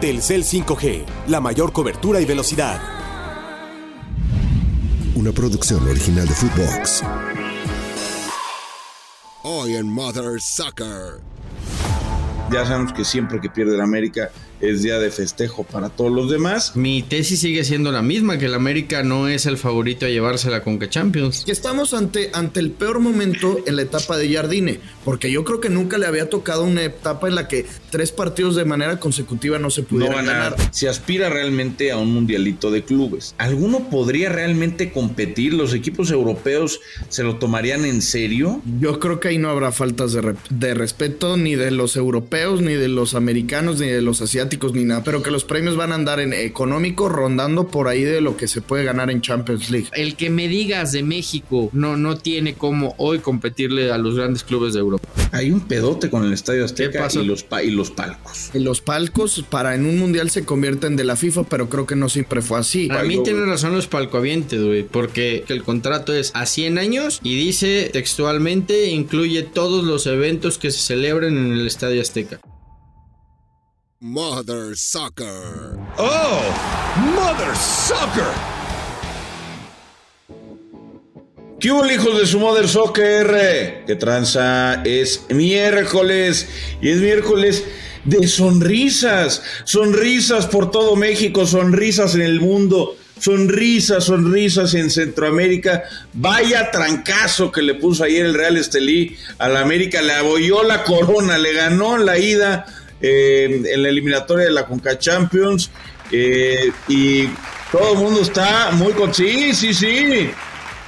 Telcel 5G, la mayor cobertura y velocidad. Una producción original de Footbox. Hoy en Mother Soccer. Ya sabemos que siempre que pierde la América es día de festejo para todos los demás. Mi tesis sigue siendo la misma, que el América no es el favorito a llevarse la Conca Champions. Que estamos ante, ante el peor momento en la etapa de Jardine, porque yo creo que nunca le había tocado una etapa en la que tres partidos de manera consecutiva no se pudieran no ganar. Si aspira realmente a un mundialito de clubes, ¿alguno podría realmente competir? ¿Los equipos europeos se lo tomarían en serio? Yo creo que ahí no habrá faltas de, de respeto ni de los europeos, ni de los americanos, ni de los asiáticos ni nada, pero que los premios van a andar en económico rondando por ahí de lo que se puede ganar en Champions League. El que me digas de México no, no tiene como hoy competirle a los grandes clubes de Europa. Hay un pedote con el Estadio Azteca y los, y los palcos. Y los palcos para en un mundial se convierten de la FIFA, pero creo que no siempre fue así. A mí tiene razón los palcoavientes, güey, porque el contrato es a 100 años y dice textualmente incluye todos los eventos que se celebren en el Estadio Azteca. Mother Soccer. ¡Oh! ¡Mother Soccer! ¿Qué hubo, hijos de su Mother Soccer? Que tranza es miércoles y es miércoles de sonrisas, sonrisas por todo México, sonrisas en el mundo, sonrisas, sonrisas en Centroamérica. Vaya trancazo que le puso ayer el Real Estelí a la América, le abolló la corona, le ganó la ida eh, en la eliminatoria de la Conca Champions eh, y todo el mundo está muy con sí, sí, sí.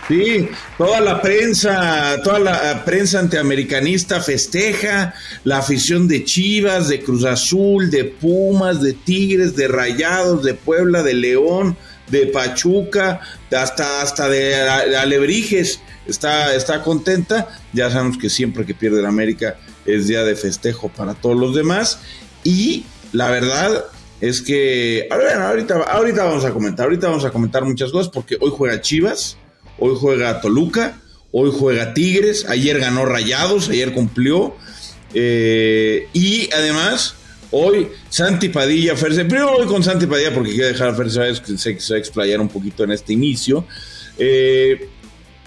Sí, toda la prensa, toda la prensa antiamericanista festeja la afición de Chivas, de Cruz Azul, de Pumas, de Tigres, de Rayados, de Puebla, de León, de Pachuca, hasta, hasta de, Alebrijes está, está contenta. Ya sabemos que siempre que pierde la América es día de festejo para todos los demás. Y la verdad es que, ahorita, ahorita vamos a comentar, ahorita vamos a comentar muchas cosas porque hoy juega Chivas, hoy juega Toluca, hoy juega Tigres, ayer ganó Rayados, ayer cumplió. Eh, y además, hoy Santi Padilla, Ferse, primero voy con Santi Padilla porque quiero dejar a Ferse, que que se va a explayar un poquito en este inicio. Eh,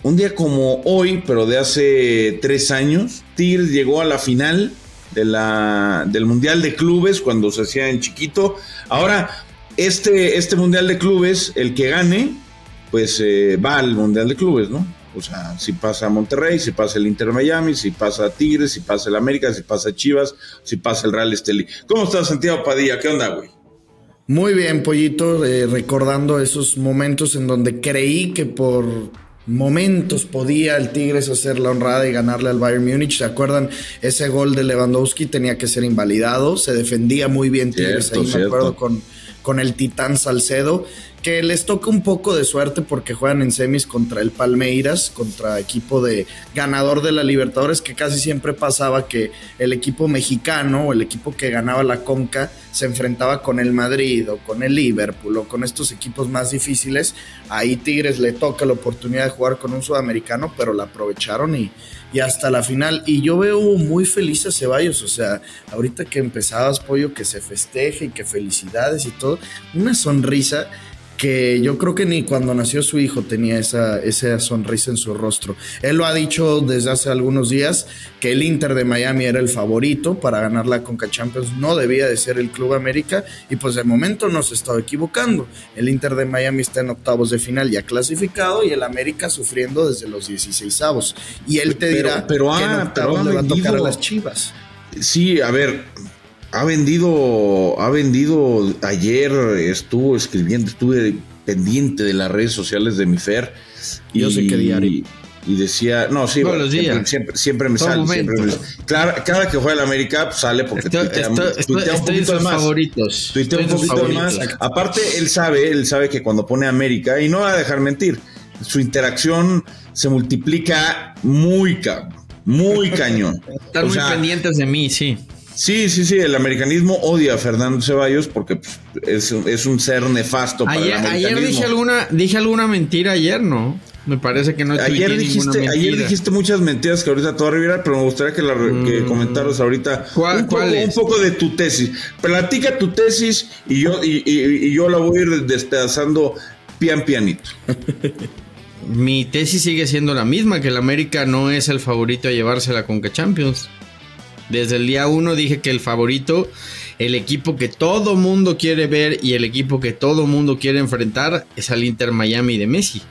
un día como hoy, pero de hace tres años, Tigres llegó a la final del Mundial de Clubes cuando se hacía en chiquito. Ahora, este, este Mundial de Clubes, el que gane, pues eh, va al Mundial de Clubes, ¿no? O sea, si pasa Monterrey, si pasa el Inter Miami, si pasa Tigres, si pasa el América, si pasa Chivas, si pasa el Real Estelí. ¿Cómo estás, Santiago Padilla? ¿Qué onda, güey? Muy bien, Pollito, eh, recordando esos momentos en donde creí que por momentos podía el Tigres hacer la honrada y ganarle al Bayern Múnich. ¿Se acuerdan? Ese gol de Lewandowski tenía que ser invalidado. Se defendía muy bien Tigres. Ahí me acuerdo con, con el Titán Salcedo que les toca un poco de suerte porque juegan en semis contra el Palmeiras, contra equipo de ganador de la Libertadores, que casi siempre pasaba que el equipo mexicano o el equipo que ganaba la Conca se enfrentaba con el Madrid o con el Liverpool o con estos equipos más difíciles. Ahí Tigres le toca la oportunidad de jugar con un sudamericano, pero la aprovecharon y, y hasta la final. Y yo veo muy feliz a Ceballos, o sea, ahorita que empezabas, Pollo, que se festeje y que felicidades y todo, una sonrisa que yo creo que ni cuando nació su hijo tenía esa, esa sonrisa en su rostro. Él lo ha dicho desde hace algunos días que el Inter de Miami era el favorito para ganar la Conca Champions, no debía de ser el Club América y pues de momento no se estaba equivocando. El Inter de Miami está en octavos de final ya clasificado y el América sufriendo desde los 16 avos. Y él te dirá pero, que en ah, octavos le va a tocar a las Chivas. Sí, a ver, ha vendido, ha vendido, ayer estuvo escribiendo, estuve pendiente de las redes sociales de mi Fer. Yo sé que diario. Y decía, no, sí, siempre, siempre, me sale. Siempre claro, cada que juega el América pues, sale porque estoy, tuitea, un poquito más. Favoritos. Tuitea un poquito más. Aparte, él sabe, él sabe que cuando pone América, y no va a dejar mentir, su interacción se multiplica muy, muy cañón. Están muy pendientes de mí, sí. Sí, sí, sí, el americanismo odia a Fernando Ceballos porque pues, es, un ser nefasto para ayer, el americanismo. Ayer dije alguna, dije alguna mentira ayer, ¿no? Me parece que no ayer dijiste, ayer dijiste muchas mentiras que ahorita te voy a revirar, pero me gustaría que, la, que mm. comentaras ahorita ¿Cuál, un, poco, un, poco, de tu tesis. Platica tu tesis y yo, y, y, yo la voy a ir despedazando pian pianito. Mi tesis sigue siendo la misma, que el América no es el favorito a llevarse la Conca Champions. Desde el día uno dije que el favorito, el equipo que todo mundo quiere ver y el equipo que todo mundo quiere enfrentar es al Inter Miami de Messi.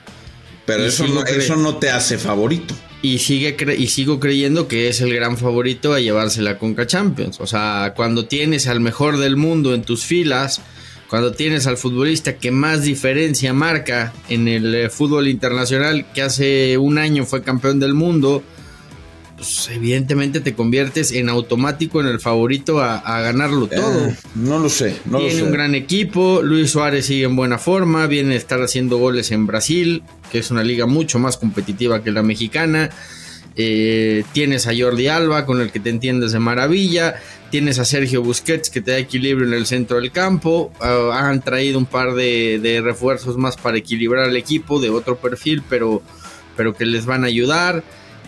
Pero eso no, eso no te hace favorito. Y, sigue y sigo creyendo que es el gran favorito a llevarse la Conca Champions. O sea, cuando tienes al mejor del mundo en tus filas, cuando tienes al futbolista que más diferencia marca en el eh, fútbol internacional, que hace un año fue campeón del mundo, pues evidentemente te conviertes en automático en el favorito a, ganarlo eh, todo. no lo sé. No Tiene un gran equipo, Luis Suárez sigue en buena forma, viene a estar haciendo goles en Brasil, que es una liga mucho más competitiva que la mexicana. Eh, tienes a Jordi Alba con el que te entiendes de maravilla. Tienes a Sergio Busquets que te da equilibrio en el centro del campo. Ah, han traído un par de, refuerzos más para equilibrar el equipo de otro perfil, pero, pero que les van a ayudar.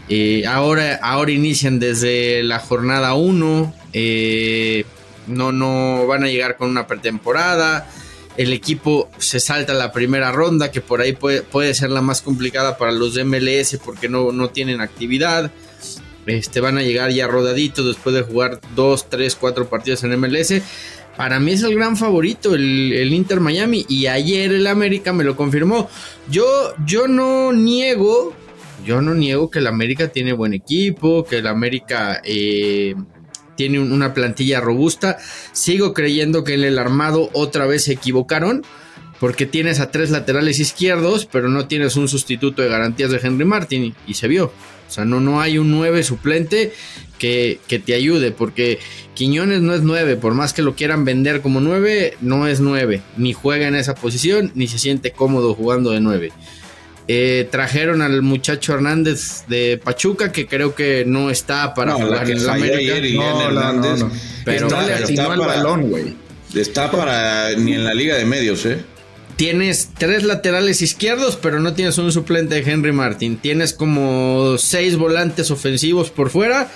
Eh, ahora, ahora inician desde la jornada 1. Eh, no, no van a llegar con una pretemporada. El equipo se salta la primera ronda, que por ahí puede, puede ser la más complicada para los de MLS porque no, no tienen actividad. Este, van a llegar ya rodaditos después de jugar 2, 3, 4 partidos en MLS. Para mí es el gran favorito, el, el, Inter Miami. Y ayer el América me lo confirmó. Yo, yo no niego yo no niego que el América tiene buen equipo, que el América eh, tiene una plantilla robusta. Sigo creyendo que en el armado otra vez se equivocaron. Porque tienes a tres laterales izquierdos, pero no tienes un sustituto de garantías de Henry Martin. Y se vio. O sea, no, no hay un 9 suplente que, que, te ayude. Porque Quiñones no es 9. Por más que lo quieran vender como 9, no es 9. Ni juega en esa posición, ni se siente cómodo jugando de 9. Eh, trajeron al muchacho Hernández de Pachuca, que creo que no está para jugar en América. No, no, no, Pero no le está para, balón, güey. Está para ni en la liga de medios, ¿eh? Tienes tres laterales izquierdos, pero no tienes un suplente de Henry Martin. Tienes como seis volantes ofensivos por fuera,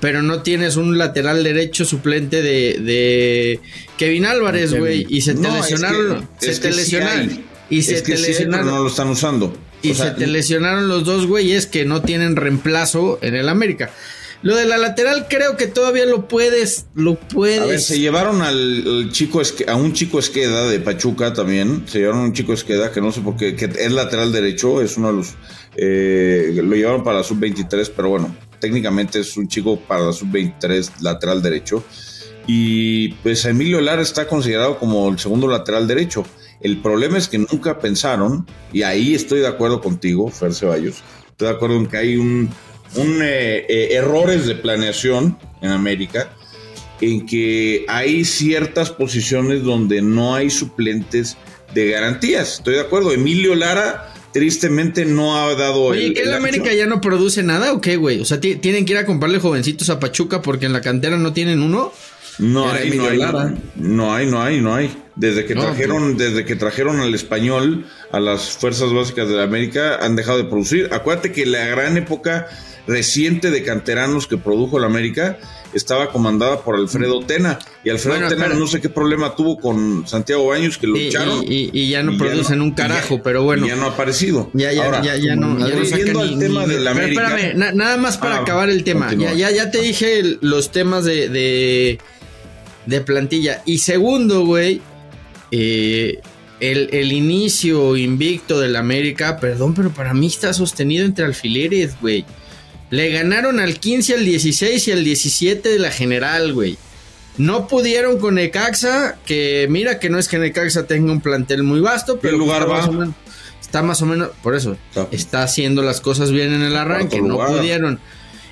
pero no tienes un lateral derecho suplente de, Kevin Álvarez, güey. Y se te lesionaron. se te lesionaron. Y se te lesionaron. no lo están usando. Y se te lesionaron los dos güeyes que no tienen reemplazo en el América. Lo de la lateral creo que todavía lo puedes, lo puedes. A ver, se llevaron al, chico a un chico Esqueda de Pachuca también. Se llevaron a un chico Esqueda que no sé por qué, que es lateral derecho, es uno de los eh, lo llevaron para la sub 23, pero bueno, técnicamente es un chico para la sub 23 lateral derecho. Y pues Emilio Lara está considerado como el segundo lateral derecho. El problema es que nunca pensaron, y ahí estoy de acuerdo contigo, Fer Ceballos, estoy de acuerdo en que hay un, eh, eh, errores de planeación en América, en que hay ciertas posiciones donde no hay suplentes de garantías. Estoy de acuerdo, Emilio Lara tristemente no ha dado Oye, el, ¿que el, América ya no produce nada o qué, güey? O sea, tienen que ir a comprarle jovencitos a Pachuca porque en la cantera no tienen uno. No hay, no hay, no hay, no hay, no hay. Desde que trajeron, desde que trajeron al español a las fuerzas básicas de la América, han dejado de producir. Acuérdate que la gran época reciente de canteranos que produjo la América estaba comandada por Alfredo Tena. Y Alfredo Tena no sé qué problema tuvo con Santiago Baños que lucharon. Y, ya no producen un carajo, pero bueno. ya no ha aparecido. Ya, ya, ya, ya no. Ya no tema de la América. espérame, nada más para ah, acabar el tema. Ya, ya, ya te dije los temas de, de, de plantilla. Y segundo, güey, eh, el, inicio invicto del América, perdón, pero para mí está sostenido entre alfileres, güey. Le ganaron al 15, al 16 y al 17 de la general, güey. No pudieron con Necaxa, que mira que no es que Necaxa tenga un plantel muy vasto, pero lugar Más menos, está más o menos, por eso, está haciendo las cosas bien en el arranque, no pudieron.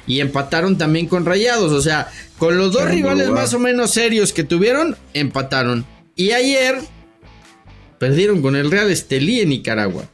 Y empataron también con Rayados, o sea, con los dos rivales más o menos serios que tuvieron, empataron. Y ayer perdieron con el Real Estelí en Nicaragua.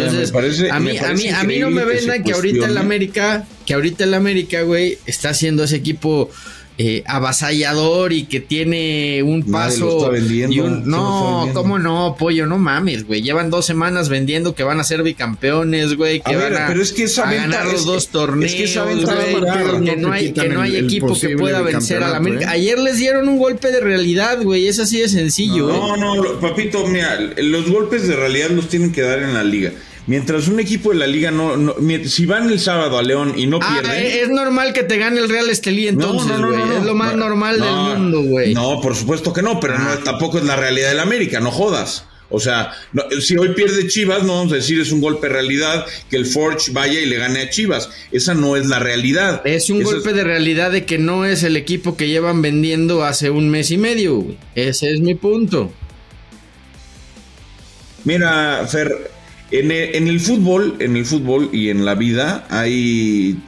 Entonces, a mí, a mí, a mí no me vendan que, ahorita el América, que ahorita el América, güey, está haciendo ese equipo eh, avasallador y que tiene un paso. y un- ¿Quién lo está no? ¿cómo no, pollo? No mames, güey. Llevan dos semanas vendiendo que van a ser bicampeones, güey. Que A ver, van a, pero es que esa a venta- ganar los es- dos es torneos. que esa venta güey, va a durar, que no no hay, que no hay el- el equipo que pueda vencer a la América. ¿eh? Ayer les dieron un golpe de realidad, güey. Es así de sencillo. ¿eh? No, no, lo- papito, mira, los golpes de realidad los tienen que dar en la liga. Mientras un equipo de la liga no, no- si van el sábado a León y no Ah, pierden. es normal que te gane el Real Estelí entonces, No, no, no, güey. no, no. es lo más No, normal no, del mundo, güey. No, por supuesto que no, pero Ah. tampoco es la realidad del América, no jodas. O sea, no, si hoy pierde Chivas, no vamos a decir es un golpe de realidad que el Forge vaya y le gane a Chivas. Esa no es la realidad. Es un golpe de realidad de que no es el equipo que llevan vendiendo hace un mes y medio, güey. Ese es mi punto. Mira, Fer, en el, en el fútbol, en el fútbol y en la vida hay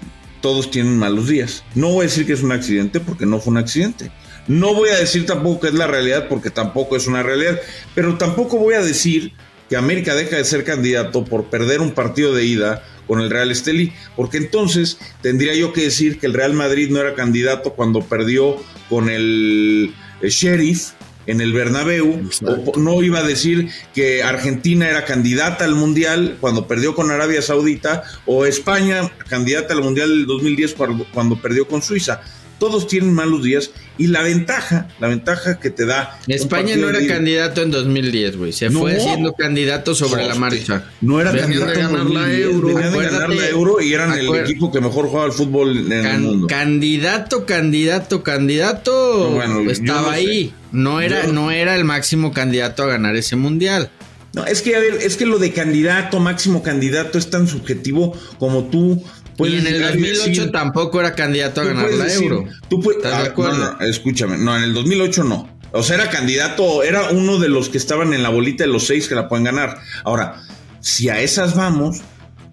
todos tienen malos días. No voy a decir que es un accidente porque no fue un accidente. No voy a decir tampoco que es la realidad porque tampoco es una realidad, pero tampoco voy a decir que América deja de ser candidato por perder un partido de ida con el Real Estelí, porque entonces tendría yo que decir que el Real Madrid no era candidato cuando perdió con el, el Sheriff en el Bernabéu, o no iba a decir que Argentina era candidata al Mundial cuando perdió con Arabia Saudita, o España candidata al Mundial del 2010 cuando, cuando perdió con Suiza. Todos tienen malos días y la ventaja, la ventaja que te da... España no era candidato en 2010, güey. Se No. fue siendo candidato sobre la marcha. No era Venían candidato de ganar la 2010, Euro. Venían de ganar la Euro y eran el equipo que mejor jugaba al fútbol en el mundo. candidato, candidato, candidato. No, bueno, estaba no sé. ahí. No era, Yo- no era el máximo candidato a ganar ese mundial. No, es que a ver, es que lo de candidato, máximo candidato, es tan subjetivo como tú y en el llegar y 2008 decir- tampoco era candidato a ganar la decir- euro. Tú puedes, ¿Estás de ah, acuerdo? no, no, escúchame, no, en el 2008 no. O sea, era candidato, era uno de los que estaban en la bolita de los seis que la pueden ganar. Ahora, si a esas vamos,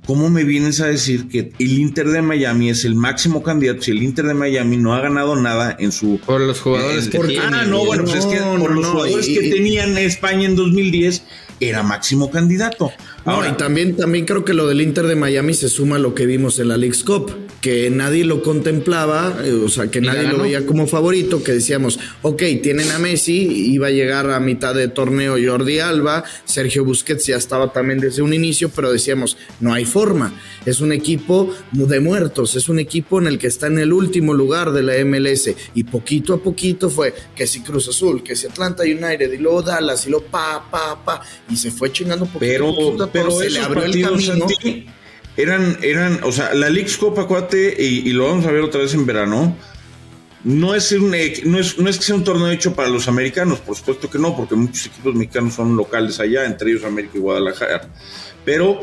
¿cómo me vienes a decir que el Inter de Miami es el máximo candidato si el Inter de Miami no ha ganado nada en su Por los jugadores Eh, que tiene. Ah, no, pues es que por no, los jugadores y- que tenían España en 2010 era máximo candidato. No, Ahora, y también, también creo que lo del Inter de Miami se suma a lo que vimos en la League's Cup, que nadie lo contemplaba, eh, o sea, que nadie lo veía como favorito, que decíamos, ok, tienen a Messi, iba a llegar a mitad de torneo Jordi Alba, Sergio Busquets ya estaba también desde un inicio, pero decíamos, no hay forma, es un equipo de muertos, es un equipo en el que está en el último lugar de la MLS, y poquito a poquito fue que si Cruz Azul, que si Atlanta United, y luego Dallas, y luego pa, pa, pa, y se fue chingando poquito pero, a poquito, pero se le abrió el partidos camino. Santi, eran, eran, o sea, la League's Copa Cuate, y, y lo vamos a ver otra vez en verano, no es, un, no, es, no es que sea un torneo hecho para los americanos, por supuesto que no, porque muchos equipos mexicanos son locales allá, entre ellos América y Guadalajara. Pero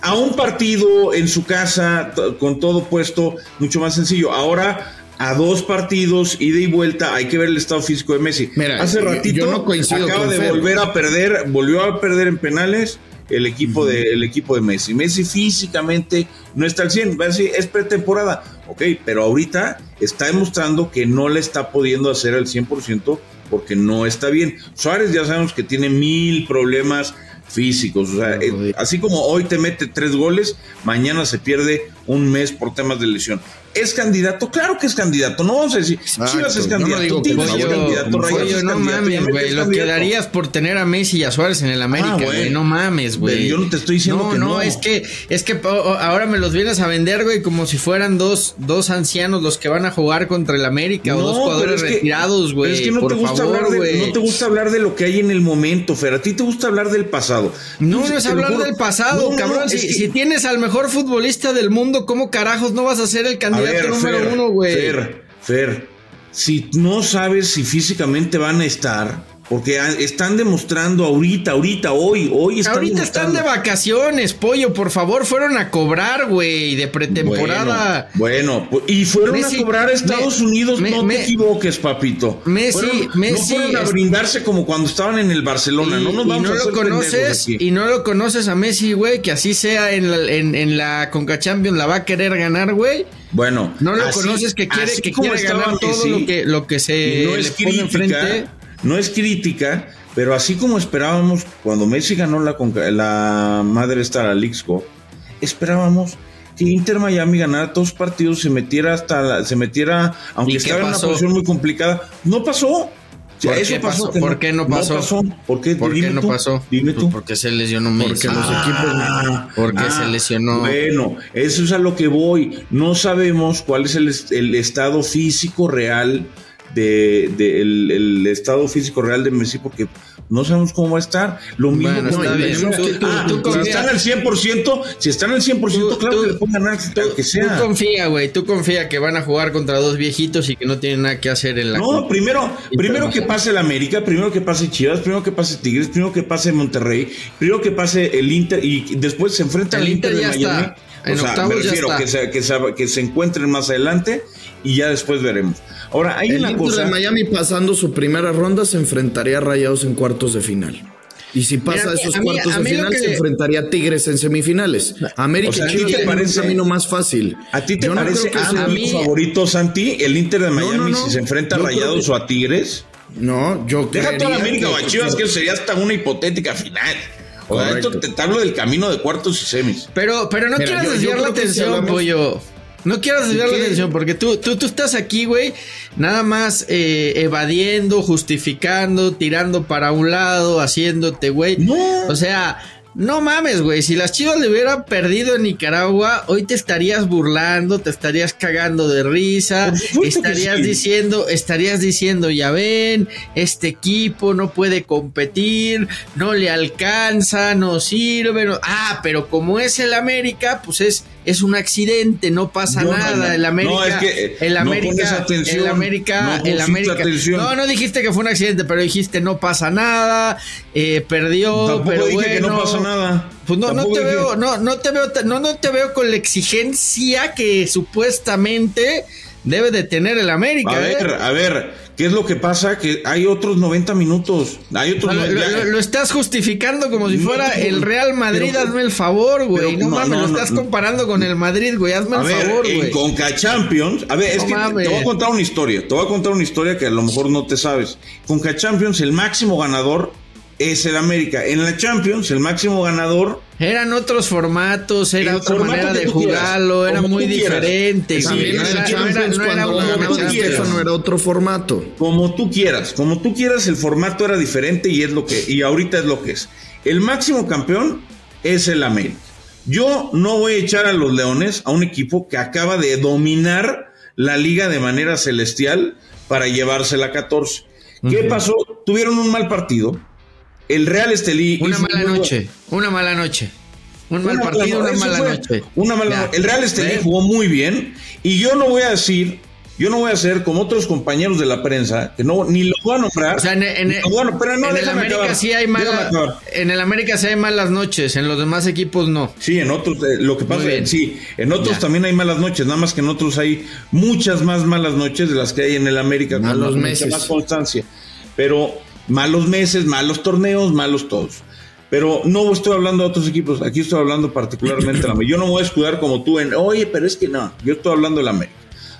a un partido en su casa, t- con todo puesto, mucho más sencillo. Ahora, a dos partidos, ida y vuelta, hay que ver el estado físico de Messi. Mira, Hace ratito yo no coincido acaba de Fer. volver a perder, volvió a perder en penales el equipo, de, el equipo de Messi. Messi físicamente no está al 100, va a decir, es pretemporada, ok, pero ahorita está demostrando que no le está pudiendo hacer al 100% porque no está bien. Suárez ya sabemos que tiene mil problemas físicos, o sea, eh, así como hoy te mete tres goles, mañana se pierde un mes por temas de lesión. ¿Es candidato? Claro que es candidato. No vamos a decir, Exacto. Chivas es Yo no candidato, digo no, es candidato, es no candidato, mames, América güey. Lo que candidato. darías por tener a Messi y a Suárez en el América, Ah, güey. bueno. No mames, güey. Yo no te estoy diciendo que no. es que, es que oh, oh, ahora me los vienes a vender, güey, como si fueran dos, dos ancianos los que van a jugar contra el América o dos jugadores es que- retirados, güey. Es que no por te gusta favor, hablar de, güey. no te gusta hablar de lo que hay en el momento, Fer. A ti te gusta hablar del pasado. No, no es hablar del pasado, No, cabrón. no, si, es que- si tienes al mejor futbolista del mundo, ¿cómo carajos no vas a ser el candidato ver, número Fer, uno, güey? Fer, Fer, si no sabes si físicamente van a estar, porque están demostrando ahorita, ahorita, hoy, hoy están Ahorita están de vacaciones, pollo. Por favor, fueron a cobrar, güey, de pretemporada. Bueno, bueno, y fueron Messi- a cobrar a Estados Me- Unidos, Me- no Me- te equivoques, papito. Messi- Fueron- no Messi fueron a brindarse como cuando estaban en el Barcelona. Y, no nos y vamos no a lo conoces y no lo conoces a Messi, güey, que así sea en la, en, en la Conca Champions la va a querer ganar, güey. Bueno, No lo así- conoces que quiere que quiere ganar todo Messi, lo que lo que se no le es pone enfrente. No es crítica, pero así como esperábamos cuando Messi ganó la, la madre esta la Cup, esperábamos que Inter Miami ganara todos los partidos, se metiera hasta la, se metiera, aunque estaba en una posición muy complicada. No pasó. ¿Por, eso qué pasó? ¿Por qué no pasó? ¿Por qué, ¿Por qué no tú, pasó? Dime tú. Pues porque se lesionó Messi. Porque los equipos. Porque ah, se lesionó. Bueno, eso es a lo que voy. No sabemos cuál es el, el estado físico real de, de el, el, estado físico real de Messi porque no sabemos cómo va a estar. Lo mismo bueno, con está bien. Tú, tú, ah, tú si están al 100%, si están al 100%, claro que le pueden ganar al que sea. Tú confía, güey, tú confía que van a jugar contra dos viejitos y que no tienen nada que hacer en la No, primero, primero que pase el América, primero que pase Chivas, primero que pase Tigres, primero que pase Monterrey, primero que pase el Inter y después se enfrenta el al Inter, Inter de ya Miami. Está. En o sea, me refiero ya está. que se, que, se, que se encuentren más adelante y ya después veremos. Ahora, hay el una Inter cosa. de Miami pasando su primera ronda se enfrentaría a Rayados en cuartos de final. Y si pasa Mira, esos a mí- cuartos a de mí final, que- se enfrentaría a Tigres en semifinales. América O sea, ¿a y ti Chivas te parece- un camino más fácil. ¿A ti te Yo no parece creo que a, mí- favorito, Santi, el Inter de Miami no, no. si se enfrenta a creo Rayados que- o a Tigres? No, yo Deja toda América o a Chivas, que eso sería hasta una hipotética final. O sea, esto te, hablo del camino de cuartos y semis. Pero, pero no Mira, quieras yo- yo desviar la creo si atención, hablamos- pollo. No quieras desviar la atención, porque tú, tú, tú estás aquí, güey, nada más eh, evadiendo, justificando, tirando para un lado, haciéndote, güey. No. O sea, no mames, güey. Si las chivas le hubieran perdido en Nicaragua, hoy te estarías burlando, te estarías cagando de risa, estarías sí. diciendo, estarías diciendo, ya ven, este equipo no puede competir, no le alcanza, no sirve. no- Ah, pero como es el América, pues es, es un accidente, no pasa No, nada. no. El América, No, es que, el América, atención, el América, no el América. atención. No, no dijiste que fue un accidente, pero dijiste no pasa nada, eh, perdió, Tampoco pero dije que no bueno. pasa nada. Pues no, no te dije- veo, no, no te veo, no, no te veo con la exigencia que supuestamente debe de tener el América. A ¿eh? ver, a ver, ¿qué es lo que pasa? Que hay otros 90 minutos. Hay otros lo, lo- lo estás justificando como si fuera el Real Madrid, pero- hazme el favor, güey. No, no, mames, no, lo estás comparando con el Madrid, güey. Hazme A el ver, favor, güey. Conca Champions, a ver, es que te- mames. te voy a contar una historia, te voy a contar una historia que a lo mejor no te sabes. Conca Champions, el máximo ganador es el América. En la Champions, el máximo ganador Eran otros formatos, era El otra formato manera de quieras, jugarlo, era muy diferente. Sí, no era, la no era- Champions, no era cuando una ganó tú Di quieras. Stefano era otro formato. como tú quieras, como tú quieras, el formato era diferente y es lo que, y ahorita es lo que es. El máximo campeón es el América. Yo no voy a echar a los Leones a un equipo que acaba de dominar la liga de manera celestial para llevársela a 14. ¿Qué pasó? Tuvieron un mal partido. El Real Estelí. Una mala noche, una mala noche. Un mal Una partido, mala- una mala fue, noche. Una mala noche. El Real Estelí jugó muy bien. Y yo no voy a decir, yo no voy a ser como otros compañeros de la prensa, que no, ni lo voy a nombrar. O sea, en, en- ni lo voy a nombrar, pero no, en el América acabar, sí hay malas. En el América sí hay malas noches, en los demás equipos no. Sí, en otros, eh, lo que pasa es sí, en otros Ya. también hay malas noches, nada más que en otros hay muchas más malas noches de las que hay en el América, con Malos mucha meses. más constancia. Pero malos meses, malos torneos, malos todos. Pero no estoy hablando de otros equipos, aquí estoy hablando particularmente de la América. Yo no me voy a escudar como tú en, oye, pero es que no, yo estoy hablando de la América.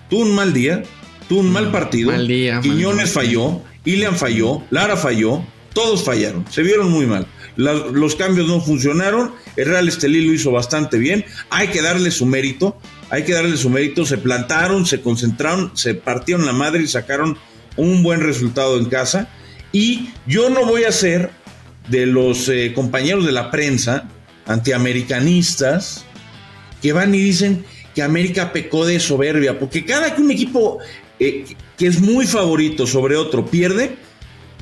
Tuvo un mal día, tuvo un mal partido, mal día, mal Quiñones día. falló, Ilian falló, Lara falló, todos fallaron, se vieron muy mal. Los cambios no funcionaron, el Real Estelí lo hizo bastante bien, hay que darle su mérito, hay que darle su mérito, se plantaron, se concentraron, se partieron la madre y sacaron un buen resultado en casa. Y yo no voy a ser de los eh, compañeros de la prensa antiamericanistas que van y dicen que América pecó de soberbia, porque cada que un equipo eh, que es muy favorito sobre otro pierde,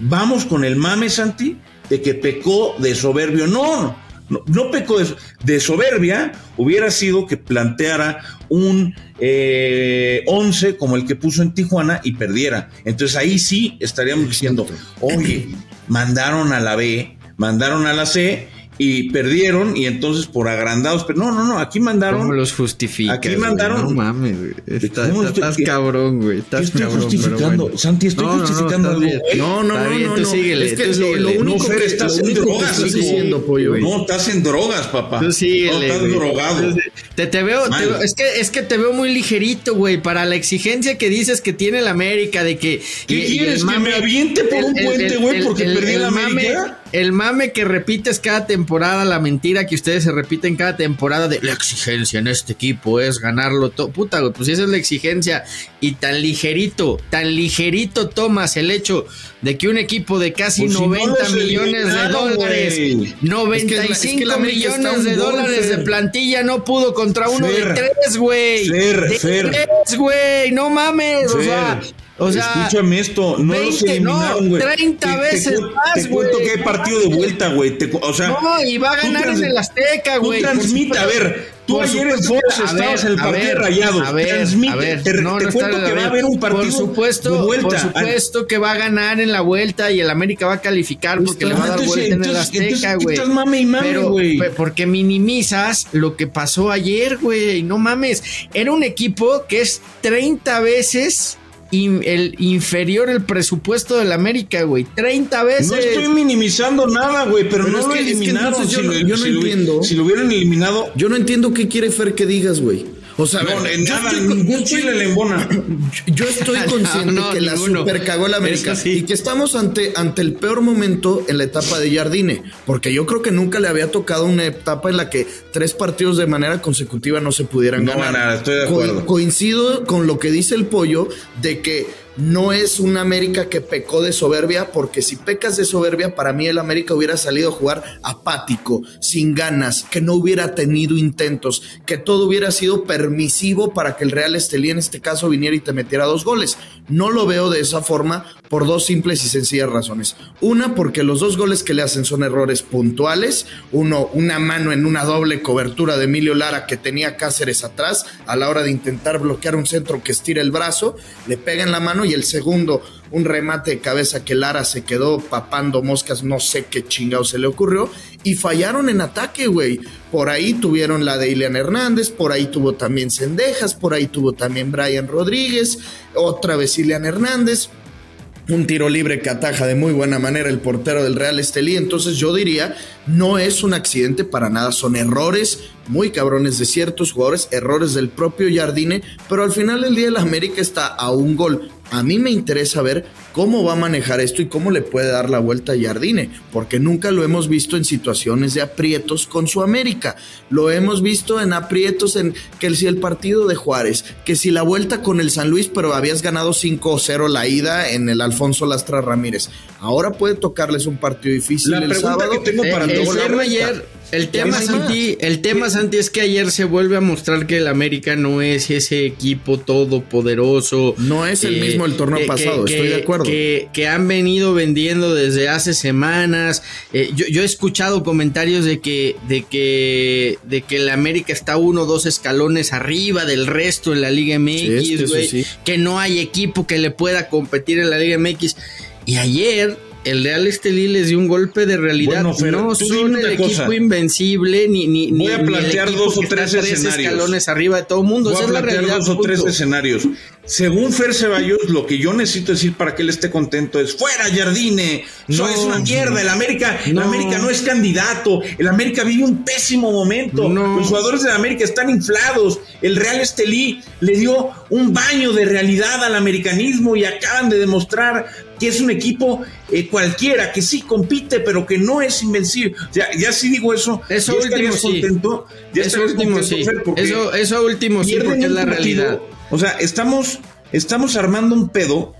vamos con el mame, Santi, de que pecó de soberbio. No, no, no pecó de, de soberbia, hubiera sido que planteara un eh, 11 como el que puso en Tijuana y perdiera. Entonces ahí sí estaríamos diciendo, oye, mandaron a la B, mandaron a la C y perdieron y entonces por agrandados, pero no, no, no, aquí mandaron... ¿Cómo los justificas? Aquí güey? mandaron- No mames, güey. Está- ¿Cómo está- estás cabrón, güey. ¿Qué Estás estoy cabrón, justificando? bueno. Santi, estoy No, no, no, justificando está algo. bien. güey. No, no, Está no, bien, no, tú no. síguele, es que tú lo, síguele. lo único No, Fer, que, estás en drogas, estás diciendo, pollo. güey. No, estás en drogas, papá. Tú síguele, No, estás güey. drogado. Te, te veo, te veo- es que es que te veo muy ligerito, güey, para la exigencia que dices que tiene el América de que ¿Qué y- quieres, que me aviente por un puente, güey, porque perdí mame, América? El mame que repites cada temporada la mentira que ustedes se repiten cada temporada de la exigencia en este equipo es ganarlo todo. Puta, güey, pues esa es la exigencia. Y tan ligerito, tan ligerito tomas el hecho de que un equipo de casi Pues si no 90 los millones de dólares, güey. 95 Es que que millones de dólares de plantilla no pudo contra uno de tres, güey. De Fer. tres, güey. No mames. o sea, o sea, escúchame esto, no los 20, no, eliminaron, güey. 30 veces cu- más, Te cuento güey. que hay partido de vuelta, güey. Te O sea, No, y va a tú ganar en el Azteca, Tú güey. por transmite, a ver, tú ayer en Fox estabas en el partido ver, Rayados. A ver, transmite, a ver, te, no, te no cuento que va a haber un partido Por supuesto, de vuelta. por supuesto que va a ganar en la vuelta y el América va a calificar Pues porque le va a dar entonces- vuelta en el Azteca, entonces, ¿qué güey. estás mame y mame, güey? porque minimizas lo que pasó ayer, güey. No mames. Era un equipo que es 30 veces in- el inferior el presupuesto del América, güey. 30 veces. No estoy minimizando nada, güey, pero, Pero no es lo que- es que eliminaron. entonces yo si no- lo, yo no si lo- entiendo. si lo hubieran eliminado, Yo no entiendo qué quiere Fer que digas, güey. O sea, no, ver, en yo nada, estoy ningún yo estoy- chile le embona. Yo estoy consciente no, que la ninguno. super cagó la América sí. y que estamos ante, ante el peor momento en la etapa de Jardine, porque yo creo que nunca le había tocado una etapa en la que tres partidos de manera consecutiva no se pudieran No, ganar. nada, estoy de Co- acuerdo. coincido con lo que dice el pollo de que no es un América que pecó de soberbia, porque si pecas de soberbia, para mí el América hubiera salido a jugar apático, sin ganas, que no hubiera tenido intentos, que todo hubiera sido permisivo para que el Real Estelí en este caso viniera y te metiera dos goles. No lo veo de esa forma por dos simples y sencillas razones. Una, porque los dos goles que le hacen son errores puntuales. Uno, una mano en una doble cobertura de Emilio Lara que tenía Cáceres atrás a la hora de intentar bloquear un centro que estira el brazo, le pega en la mano y el segundo, un remate de cabeza que Lara se quedó papando moscas, no sé qué chingado se le ocurrió, y fallaron en ataque, güey. Por ahí tuvieron la de Ilian Hernández, por ahí tuvo también Cendejas, por ahí tuvo también Brian Rodríguez, otra vez Ilian Hernández, un tiro libre que ataja de muy buena manera el portero del Real Estelí. Entonces yo diría, no es un accidente para nada, son errores muy cabrones de ciertos jugadores, errores del propio Jardine, pero al final del día el América está a un gol. A mí me interesa ver cómo va a manejar esto y cómo le puede dar la vuelta a Jardine, porque nunca lo hemos visto en situaciones de aprietos con su América. Lo hemos visto en aprietos en que si el partido de Juárez, que si la vuelta con el San Luis, pero habías ganado 5-0 la ida en el Alfonso Lastra Ramírez. Ahora puede tocarles un partido difícil La el pregunta sábado. que tengo para Eh, el vuelta. ayer, el tema? Santi, el tema Santi es que ayer se vuelve a mostrar que el América no es ese equipo todopoderoso. No es el mismo el torneo pasado, estoy de acuerdo. Que, que han venido vendiendo desde hace semanas. Eh, yo, yo he escuchado comentarios de que, de que, de que el América está uno o dos escalones arriba del resto en la Liga MX, es que sí. que no hay equipo que le pueda competir en la Liga MX. Y ayer el Real Estelí les dio un golpe de realidad. Bueno, Fer, no son el equipo cosa. invencible ni ni Voy ni- a el plantear dos o tres escenarios. escalones arriba de todo el mundo. Voy Esa a es la plantear realidad. dos o tres punto. escenarios. Según Fer Ceballos, lo que yo necesito decir para que él esté contento es fuera Jardine. No. es una mierda. El América, el No. América no es candidato. El América vive un pésimo momento. No. Los jugadores de la América están inflados. El Real Estelí le dio un baño de realidad al americanismo y acaban de demostrar que es un equipo eh, cualquiera, que sí compite, pero que no es invencible. Ya, ya sí digo eso. Eso último sí. contento. Ya Eso último contento, sí. Fer, porque- Eso, eso último sí, porque es la partido. O sea, estamos, estamos armando un pedo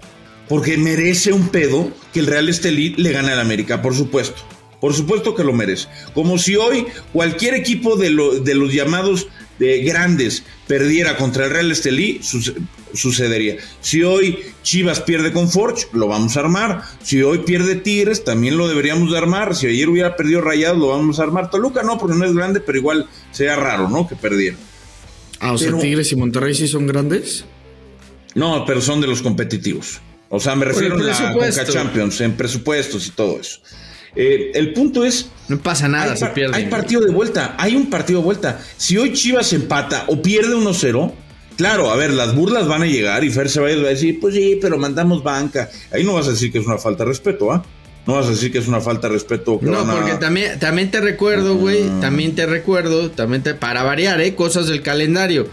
porque merece un pedo que el Real Estelí le gane al América, por supuesto. Por supuesto que lo merece. Como si hoy cualquier equipo de, lo- de los llamados de grandes perdiera contra el Real Estelí, suce- sucedería. Si hoy Chivas pierde con Forge, lo vamos a armar. Si hoy pierde Tigres, también lo deberíamos de armar. Si ayer hubiera perdido Rayados, lo vamos a armar. Toluca no, porque no es grande, pero igual sería raro, ¿no? Que perdiera. Ah, o sea, Tigres y Monterrey sí son grandes. No, pero son de los competitivos. O sea, me refiero a la. Conca Champions, en presupuestos y todo eso. Eh, el punto es, No pasa nada, hay, se pierde. hay partido de vuelta, hay un partido de vuelta. Si hoy Chivas empata o pierde 1-0, claro, a ver, las burlas van a llegar y Fer Ceballos va a decir, pues sí, pero mandamos banca. Ahí no vas a decir que es una falta de respeto, ¿ah? No vas a decir que es una falta de respeto. que No, a- porque también, también te recuerdo, güey, también te recuerdo, también te, para variar, ¿eh? Cosas del calendario.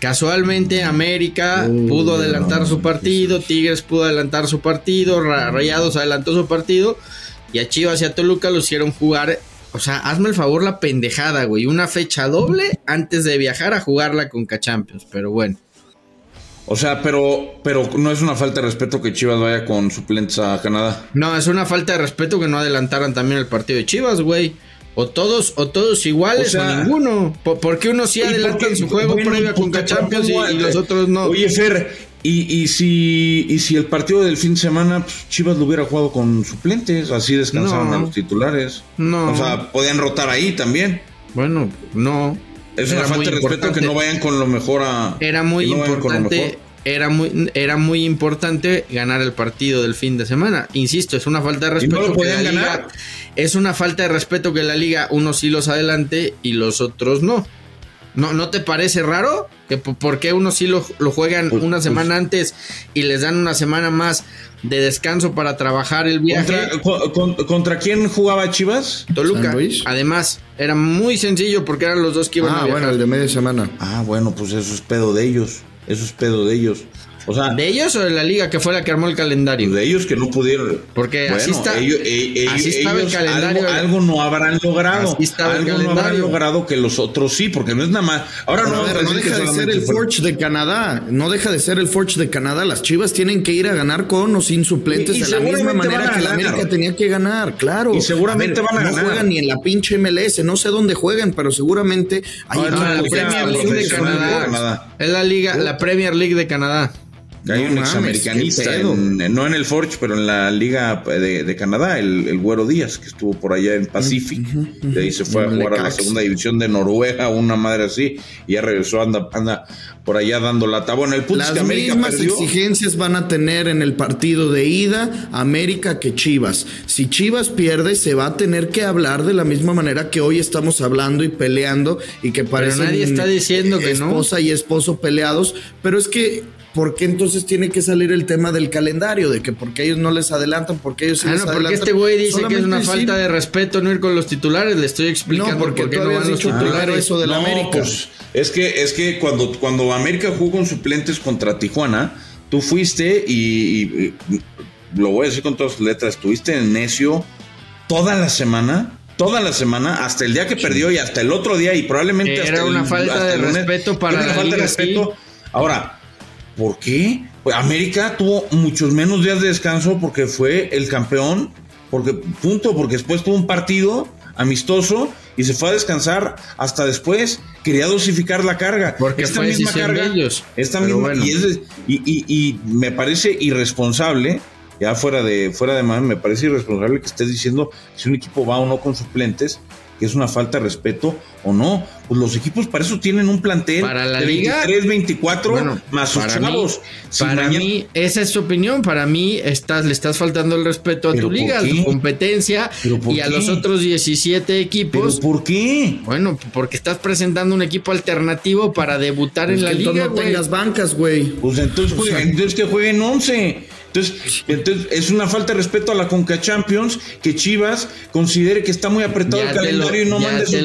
Casualmente América pudo adelantar su partido, Tigres pudo adelantar su partido, Ra- Rayados adelantó su partido y a Chivas y a Toluca lo hicieron jugar O sea, hazme el favor la pendejada, güey. Una fecha doble antes de viajar a jugarla con Champions. Pero bueno. O sea, pero, pero no es una falta de respeto que Chivas vaya con suplentes a Canadá. No, es una falta de respeto que no adelantaran también el partido de Chivas, güey. O todos, o todos iguales, o, ninguno. ¿Por, qué unos sí adelantan su juego previo con Champions y, los otros no? Oye, Fer, y, y, si, y si el partido del fin de semana, pues, Chivas lo hubiera jugado con suplentes, así descansaban a los titulares. No. O sea, podían rotar ahí también. Bueno, no. Es una falta de respeto que no vayan con lo mejor a. Era muy importante. Era muy, era muy importante ganar el partido del fin de semana. Insisto, es una falta de respeto. no podían ganar. es una falta de respeto que la liga, unos sí los adelante y los otros no. ¿No, ¿No te parece raro? que ¿Por qué unos sí lo, juegan pues, una pues semana antes y les dan una semana más de descanso para trabajar el viaje? ¿Contra, quién jugaba Chivas? Toluca. Además, era muy sencillo porque eran los dos que iban ah, a viajar. bueno, el de media semana. Ah, bueno, pues eso es pedo de ellos. Eso es pedo de ellos. O sea, ¿De ellos o de la liga que fue la que armó el calendario? De ellos que no pudieron. Porque así, está, ellos, eh, así estaba el calendario. Algo, no habrán logrado. algo no habrán logrado que los otros sí, porque no es nada más. Ahora no, no deja de ser el Forge de Canadá. No deja de ser el Forge de Canadá. Las Chivas tienen que ir a ganar con o sin suplentes de la misma manera que la América tenía que ganar, claro. Y seguramente van a ganar. No juegan ni en la pinche MLS. No sé dónde jueguen, pero seguramente hay la Premier League de Canadá. Es la liga, la Premier League de Canadá. Hay un examericanista, no en el Forge, pero en la Liga de, Canadá, el, Güero Díaz, que estuvo por allá en Pacific. De ahí se fue a jugar a la segunda división de Noruega, una madre así, y ya regresó, anda, anda por allá dando lata. Bueno, el punto Las mismas exigencias van a tener en el partido de ida América que Chivas. Si Chivas pierde, se va a tener que hablar de la misma manera que hoy estamos hablando y peleando y que parece. nadie está diciendo que esposa y esposo peleados, pero es que ¿por qué entonces tiene que salir el tema del calendario? De que porque ellos no les adelantan, porque ellos sí ah, les no, porque este güey dice que es una falta de respeto no ir con los titulares. Le estoy explicando no, porque por qué no van los titulares. eso del América. Pues, es que, es que cuando, cuando América jugó con suplentes contra Tijuana, tú fuiste y, lo voy a decir con todas las letras, estuviste en necio toda la semana toda la semana, hasta el día que perdió y hasta el otro día y probablemente Era hasta una falta de respeto para la falta de respeto. Ahora, ¿Por qué? Pues América tuvo muchos menos días de descanso porque fue el campeón, porque punto, porque después tuvo un partido amistoso y se fue a descansar hasta después. Quería dosificar la carga. Porque esta misma carga, ellos. Esta misma, y, me parece irresponsable, ya fuera de fuera de me parece irresponsable que estés diciendo si un equipo va o no con suplentes que es una falta de respeto o no. Pues los equipos para eso tienen un plantel para la de liga, 23, 24 más sus chavos. para mí, esa es su opinión. Para mí, estás, le estás faltando el respeto a tu liga, a tu competencia y a los otros 17 equipos. ¿Pero por qué? Bueno, porque estás presentando un equipo alternativo para debutar en la liga. No tengas bancas, güey. Pues entonces, entonces que jueguen 11. Entonces, entonces, es una falta de respeto a la Conca Champions que Chivas considere que está muy apretado el calendario y no mande su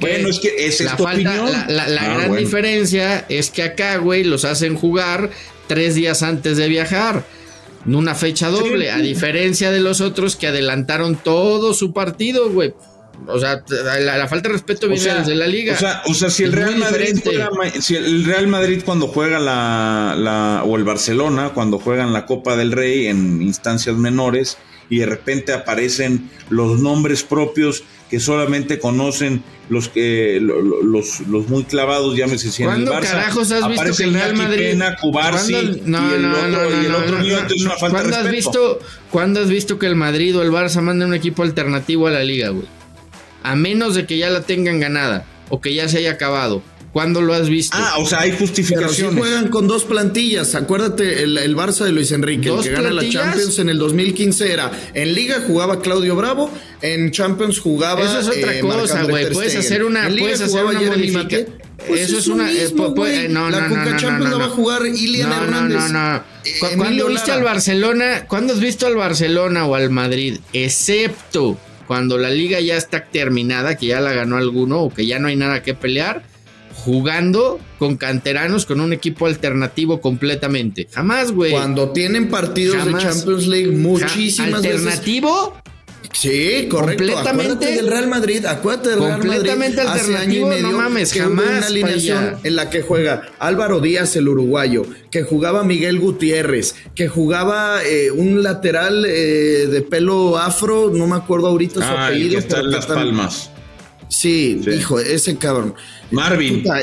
Bueno, es que esa es tu opinión. La, ah, gran diferencia es que acá, güey, los hacen jugar tres días antes de viajar. En una fecha doble, a diferencia de los otros que adelantaron todo su partido, güey. O sea, la, falta de respeto viene desde la liga. O sea, o sea si el Real Madrid si el Real Madrid cuando juega la, la, o el Barcelona cuando juegan la Copa del Rey en instancias menores y de repente aparecen los nombres propios que solamente conocen los que los, los muy clavados, llámese si en el Barça. carajos has visto que el Real Madrid Pena, Cubarsi, no, y el otro, no, y el otro es una falta ¿Cuándo has visto ¿Cuándo has visto que el Madrid o el Barça manden un equipo alternativo a la liga, güey? A menos de que ya la tengan ganada o que ya se haya acabado. ¿Cuándo lo has visto? Ah, o sea, hay justificaciones. Pero juegan con dos plantillas. Acuérdate, el, el Barça de Luis Enrique, el que gana la Champions en el 2015 era en Liga jugaba Claudio Bravo, en Champions jugaba. Eso es otra eh, cosa, güey. Puedes hacer una, puedes hacer una modificación. Pues eso es, una. Eh, no, la no, Champions la va a jugar Ilian Hernández. No, no, no. ¿Cuándo viste al Barcelona? ¿Cuándo has visto al Barcelona o al Madrid? Excepto cuando la liga ya está terminada, que ya la ganó alguno o que ya no hay nada que pelear, jugando con canteranos con un equipo alternativo completamente. Jamás, güey. Cuando tienen partidos de Champions League muchísimas ¿Alternativo? Sí, correcto. Completamente- Acuérdate del Real Madrid, acuérdate del Real Madrid. Completamente hace año y medio no mames, que hubo jamás, una alineación en la que juega Álvaro Díaz, el uruguayo, que jugaba Miguel Gutiérrez, que jugaba eh, un lateral eh, de pelo afro, no me acuerdo ahorita su Ah, el apellido. que está pero en Las Palmas. Sí, Sí. hijo, ese cabrón. Marvin. Puta,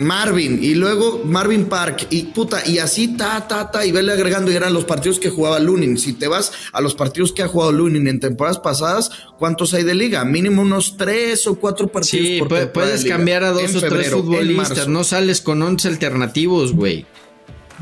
Marvin, y luego Marvin Park, y puta, y así ta, ta, ta, y vele agregando, y eran los partidos que jugaba Lunin. Si te vas a los partidos que ha jugado Lunin en temporadas pasadas, ¿cuántos hay de liga? Mínimo unos tres o cuatro partidos Sí, por puedes cambiar a dos En o tres febrero, futbolistas, no sales con 11 alternativos, güey.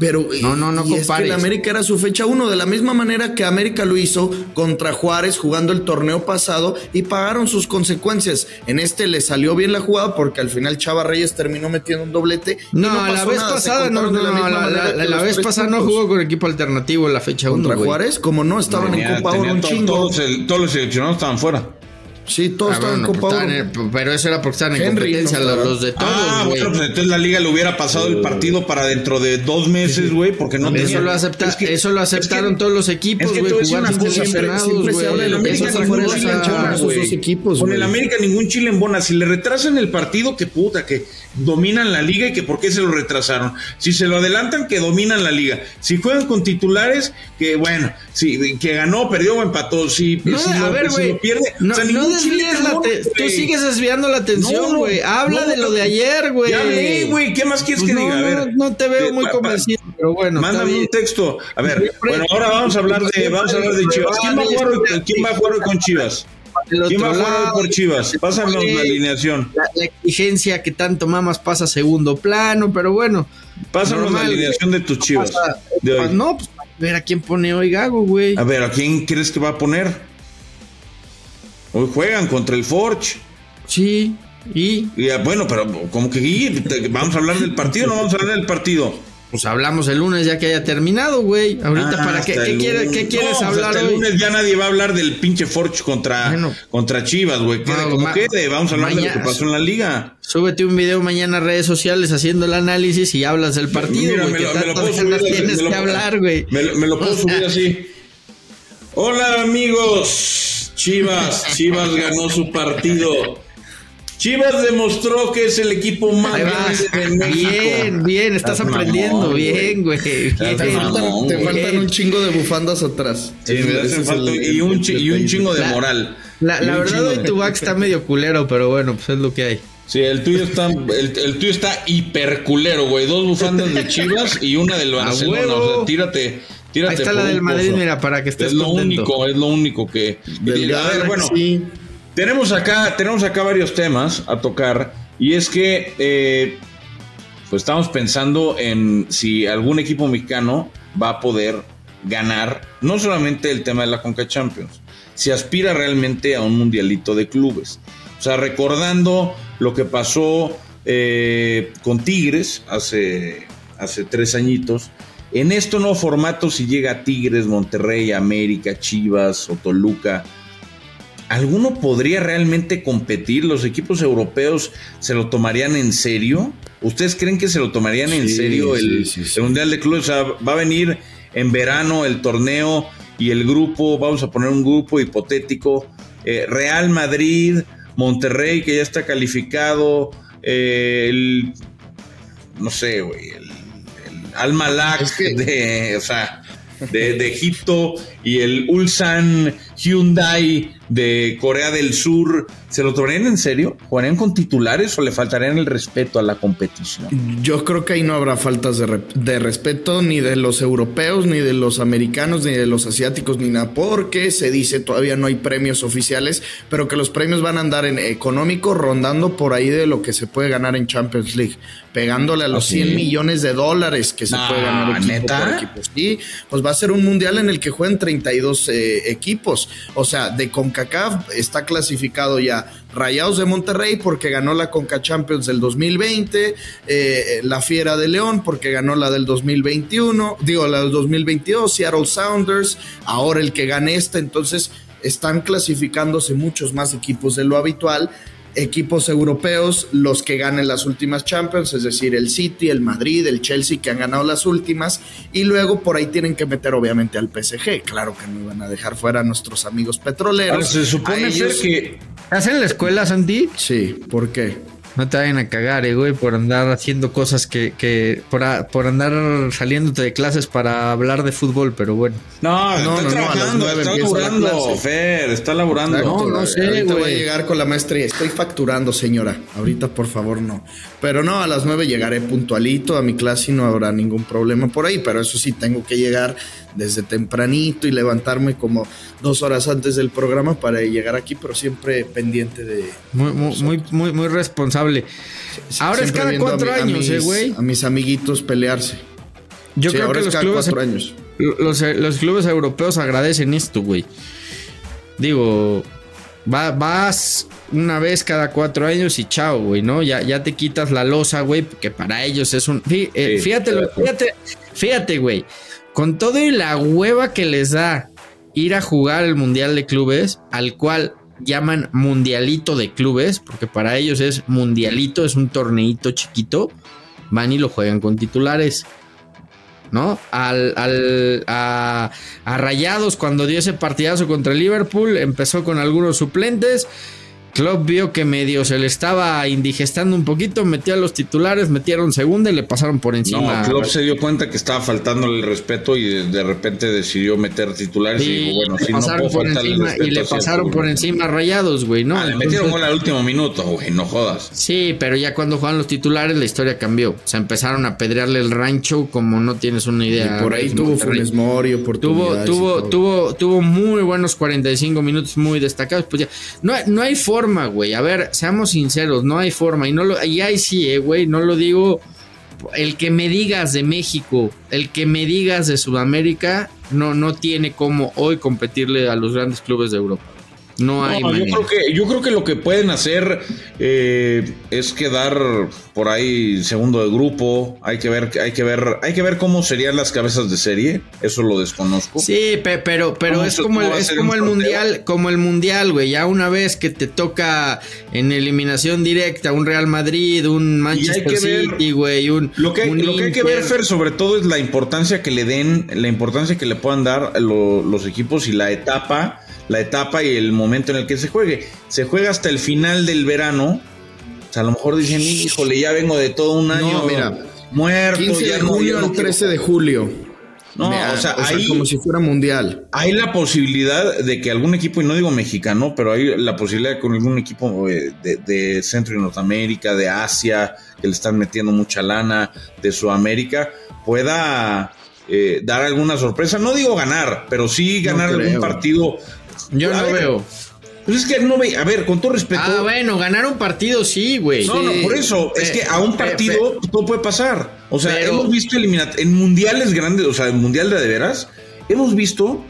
Pero No, no, no y es que compares. el América era su fecha uno, de la misma manera que América lo hizo contra Juárez jugando el torneo pasado y pagaron sus consecuencias. En este le salió bien la jugada porque al final Chava Reyes terminó metiendo un doblete. y No, la vez nada, pasada no, no, la no, la, la- vez pasada no jugó con equipo alternativo en la fecha 1, contra. Juárez, como no estaban Tenía- en Copa Oro un chingo. todos, el- todos los seleccionados estaban fuera. Sí, todos Ah, estaban bueno, en pues Copa Oro. pero eso era porque estaban en Henry competencia, no los, de todos, ah, bueno, pues entonces la liga le hubiera pasado el partido para dentro de dos meses, güey, porque no eso, tenía- lo acepta- Es que- eso lo es que- aceptaron todos los equipos, es que güey, sin cosa, seleccionados, siempre se güey. habla de la Eso América es equipos, Con el América ningún chile en bona. Si le retrasan el partido, que puta, que dominan la liga y que por qué se lo retrasaron. Si se lo adelantan, que dominan la liga. Si juegan con titulares, que bueno, si que ganó, perdió o empató. Si, No, si a lo, ver, si lo pierde, No, o sea, no ningún desvíes la Tú sigues desviando la atención, no, güey. Habla no, de lo de ayer, güey. Ya güey. ¿Qué más quieres Pues que no, diga? A ver. no, no te veo muy convencido, pero bueno. Mándame un texto. A ver, bueno, ahora vamos a hablar de, vamos a hablar de Chivas. ¿Quién va a jugar hoy, quién va a jugar hoy con Chivas? ¿Quién va a jugar hoy por Chivas? Pásanos la alineación. La, la exigencia que tanto mamas pasa a segundo plano, pero bueno. Pásanos la alineación de tus Chivas pasa- de hoy. No, pues a ver a quién pone hoy Gago, güey. A ver, ¿a quién crees que va a poner? Hoy juegan contra el Forge. Sí, y Y, ah, bueno, pero como que y, te- vamos a hablar del partido, no vamos a hablar del partido. pues hablamos el lunes ya que haya terminado, güey. Ahorita, Ah, ¿para qué, quieres No, pues hablar hasta el hoy? lunes ya nadie va a hablar del pinche Forge contra, Bueno. contra Chivas, güey. Quede No, como quede. Vamos a hablar de lo que pasó en la liga. Súbete un video mañana a redes sociales haciendo el análisis y hablas del partido, Mira, güey. me lo- me lo tantas puedo subir tienes me lo- que hablar, güey. Me, lo- puedo subir así. Hola amigos, Chivas, Chivas ganó su partido. Chivas demostró que es el equipo más grande de México. Bien, bien, estás Estás aprendiendo, mamón, bien, güey. Bien. Te faltan, te un chingo de bufandas atrás. Sí, me Ese hacen es falta- el- y, un, el chi- y un detalle. chingo de La- moral. La, verdad, chingo hoy de- tu back está medio culero, pero bueno, pues es lo que hay. Sí, el tuyo está, el, el tuyo está hiperculero, güey. Dos bufandas de Chivas y una del Barcelona. O sea, tírate, tírate. Ahí está la del Madrid, mira, para que estés Es lo contento. único, es lo único que. A ver, bueno, tenemos acá, tenemos acá varios temas a tocar. Y es que eh, pues estamos pensando en si algún equipo mexicano va a poder ganar no solamente el tema de la Conca Champions, si aspira realmente a un mundialito de clubes. O sea, recordando lo que pasó eh, con Tigres hace, hace tres añitos, en este nuevo formato, si llega Tigres, Monterrey, América, Chivas o Toluca, ¿alguno podría realmente competir? ¿Los equipos europeos se lo tomarían en serio? ¿Ustedes creen que se lo tomarían en serio el, sí, sí, sí. el Mundial de Clubes? O sea, va a venir en verano el torneo y el grupo, vamos a poner un grupo hipotético, eh, Real Madrid, Monterrey, que ya está calificado, eh, el, no sé, güey, el, el Al Malak Es que- de, o sea, de, de Egipto y el Ulsan Hyundai de Corea del Sur, ¿se lo tomarían en serio? ¿Jugarían con titulares o le faltarían el respeto a la competición? Yo creo que ahí no habrá faltas de, re- de respeto ni de los europeos, ni de los americanos, ni de los asiáticos, ni nada, porque se dice todavía no hay premios oficiales, pero que los premios van a andar en económico rondando por ahí de lo que se puede ganar en Champions League, pegándole a los ¿Ah, sí? 100 millones de dólares que se Nah, puede ganar equipo ¿neta? por equipo. Sí, pues va a ser un mundial en el que juegan 32 eh, equipos. O sea, de CONCACAF está clasificado ya Rayados de Monterrey porque ganó la CONCA Champions del 2020, eh, la Fiera de León porque ganó la del 2021, digo la del 2022, Seattle Sounders, ahora el que gane esta, entonces están clasificándose muchos más equipos de lo habitual. Equipos europeos los que ganen las últimas Champions, es decir, el City, el Madrid, el Chelsea que han ganado las últimas y luego por ahí tienen que meter obviamente al PSG. Claro que no iban a dejar fuera a nuestros amigos petroleros. Ahora, se supone ser que ¿Estás en la escuela, Santi? Sí, ¿por qué? No te vayan a cagar, eh, güey, por andar haciendo cosas que, que por, a- por andar saliéndote de clases para hablar de fútbol, pero bueno. No, No, está no, no, a las trabajando, nueve está la laburando. Fer, está laburando. No, no sé, Ahorita voy a güey. llegar con la maestría. Estoy facturando, señora. Ahorita, por favor, no. Pero no, a las nueve llegaré puntualito a mi clase y no habrá ningún problema por ahí. Pero eso sí, tengo que llegar desde tempranito y levantarme como dos horas antes del programa para llegar aquí, pero siempre pendiente de. Muy, muy, muy, muy, Ahora es cada a cuatro mi- a años, mis- eh, güey. A mis amiguitos pelearse. Yo Sí, creo ahora que es los cada clubes, cuatro años. los, los clubes europeos agradecen esto, güey. Digo, va- vas una vez cada cuatro años y chao, güey, ¿no? Ya, ya te quitas la losa, güey, porque para ellos es un... fí- eh, Sí, fíjate, fíjate, fíjate, güey. Con todo y la hueva que les da ir a jugar el Mundial de Clubes, al cual llaman Mundialito de Clubes, porque para ellos es Mundialito, es un torneito chiquito, van y lo juegan con titulares. ¿no? Al, al- a, Rayados cuando dio ese partidazo contra Liverpool, empezó con algunos suplentes. Klopp vio que medio se le estaba indigestando un poquito, metió a los titulares, metieron segunda y le pasaron por encima. No, Klopp se dio cuenta que estaba faltándole el respeto y de, de repente decidió meter titulares y dijo, bueno, le si no pasaron puedo por faltarle el encima respeto y le pasaron por encima Rayados, güey, ¿no? Ah, le metieron gol al último minuto, güey, no jodas. Sí, pero ya cuando juegan los titulares la historia cambió. O sea, empezaron a pedrearle el rancho como no tienes una idea. Y por ahí tuvo. Funes Mori, Tuvo, oportunidades. tuvo, tuvo, tuvo muy buenos 45 minutos muy destacados. Pues ya, no, hay- no hay forma, güey. A ver, seamos sinceros, no hay forma. Y no lo, y ahí sí, eh, güey, no lo digo. El que me digas de México, el que me digas de Sudamérica, no, no tiene como hoy competirle a los grandes clubes de Europa. No hay No, yo creo que yo creo que lo que pueden hacer eh, es quedar por ahí segundo de grupo. Hay que ver, hay que ver, hay que ver cómo serían las cabezas de serie. Eso lo desconozco. Sí, pe- pero, pero ¿Cómo es como el, es como el sorteo? mundial, como el mundial, güey. Ya una vez que te toca en eliminación directa un Real Madrid, un Manchester City, güey, un Lo que, un lo que hay que ver, Fer, sobre todo es la importancia que le den, la importancia que le puedan dar lo- los equipos y la etapa, la etapa y el momento en el que se juegue. Se juega hasta el final del verano. O sea, a lo mejor dicen, híjole, ya vengo de todo un año mira, muerto. 15 ya de no, ya no al quiero 13 de julio. No, o sea, como si fuera mundial. hay la posibilidad de que algún equipo, y no digo mexicano, pero hay la posibilidad de que con algún equipo eh, de, de Centro y Norteamérica, de Asia, que le están metiendo mucha lana, de Sudamérica, pueda eh, dar alguna sorpresa. No digo ganar, pero sí No ganar algún partido. Yo A no ver, veo. Pues es que no ve, a ver, con todo respeto. Ah, bueno, ganar un partido sí, güey. No, no, por eso, es Pe- que a un pe- partido todo puede pasar. O sea, Pero- hemos visto eliminat en mundiales grandes, o sea, en mundial de de veras, hemos visto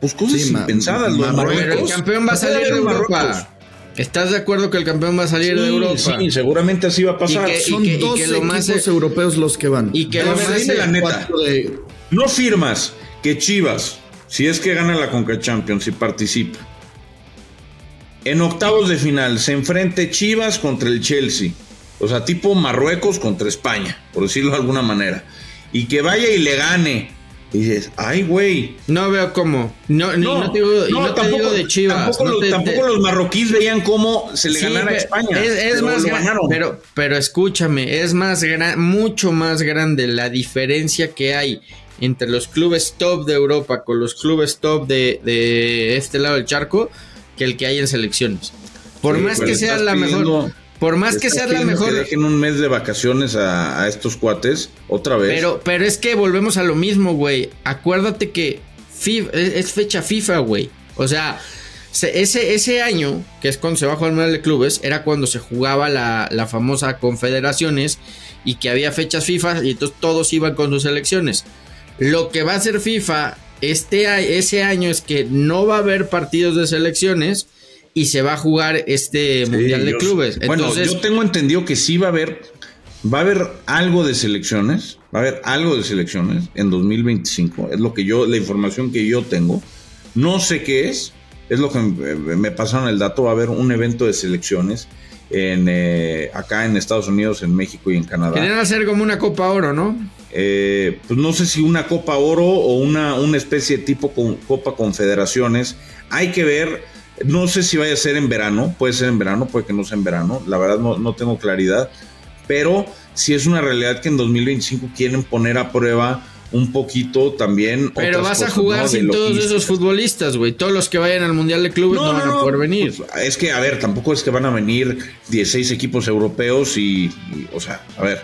pues cosas Sí, ma- impensadas. Los Marruecos. Pero el campeón va a salir de Europa. ¿Estás de acuerdo que el campeón va a salir de Europa? Sí, seguramente así va a pasar. Y que- Son y que 12 lo más- equipos europeos los que van. y que lo más- dime la neta. de- No firmas que Chivas, si es que gana la Conca Champions y participa, en octavos de final se enfrente Chivas contra el Chelsea. O sea, tipo Marruecos contra España, por decirlo de alguna manera. Y que vaya y le gane. Y dices, ay, güey. No veo cómo. No, no, te no te digo de Chivas. Tampoco, los, te- tampoco te- los marroquíes veían cómo se le Sí, ganara a España. Es, es pero más ganaron. pero, pero escúchame, es más gran, mucho más grande la diferencia que hay entre los clubes top de Europa con los clubes top de, de este lado del charco que el que hay en selecciones. Por Sí, más que le sea la pidiendo- mejor, por más que sea la mejor, Que dejen un mes de vacaciones a, a estos cuates, otra vez. pero, pero es que volvemos a lo mismo, güey. Acuérdate que fi- es, fecha FIFA, güey. O sea, se- ese, ese año, que es cuando se bajó al Mundial de Clubes, era cuando se jugaba la, la famosa Confederaciones y que había fechas FIFA y entonces todos iban con sus selecciones. Lo que va a hacer FIFA este, ese año es que no va a haber partidos de selecciones y se va a jugar este Sí, Mundial de Clubes. Bueno, Entonces, yo tengo entendido que sí va a haber, va a haber algo de selecciones, va a haber algo de selecciones en 2025. Es lo que yo, la información que yo tengo. No sé qué es, es lo que me, me pasaron el dato. Va a haber un evento de selecciones en eh, acá en Estados Unidos, en México y en Canadá. Querían hacer como una Copa Oro, ¿no? Eh, pues no sé si una Copa Oro o una, una especie de tipo con, Copa Confederaciones. Hay que ver, no sé si vaya a ser en verano, puede ser en verano, puede que no sea en verano, la verdad no, no tengo claridad, pero si es una realidad que en 2025 quieren poner a prueba un poquito también. Pero vas a jugar sin todos esos futbolistas, güey. Todos los que vayan al Mundial de Clubes no, van a poder venir. Pues, es que, a ver, tampoco es que van a venir 16 equipos europeos y, o sea, a ver.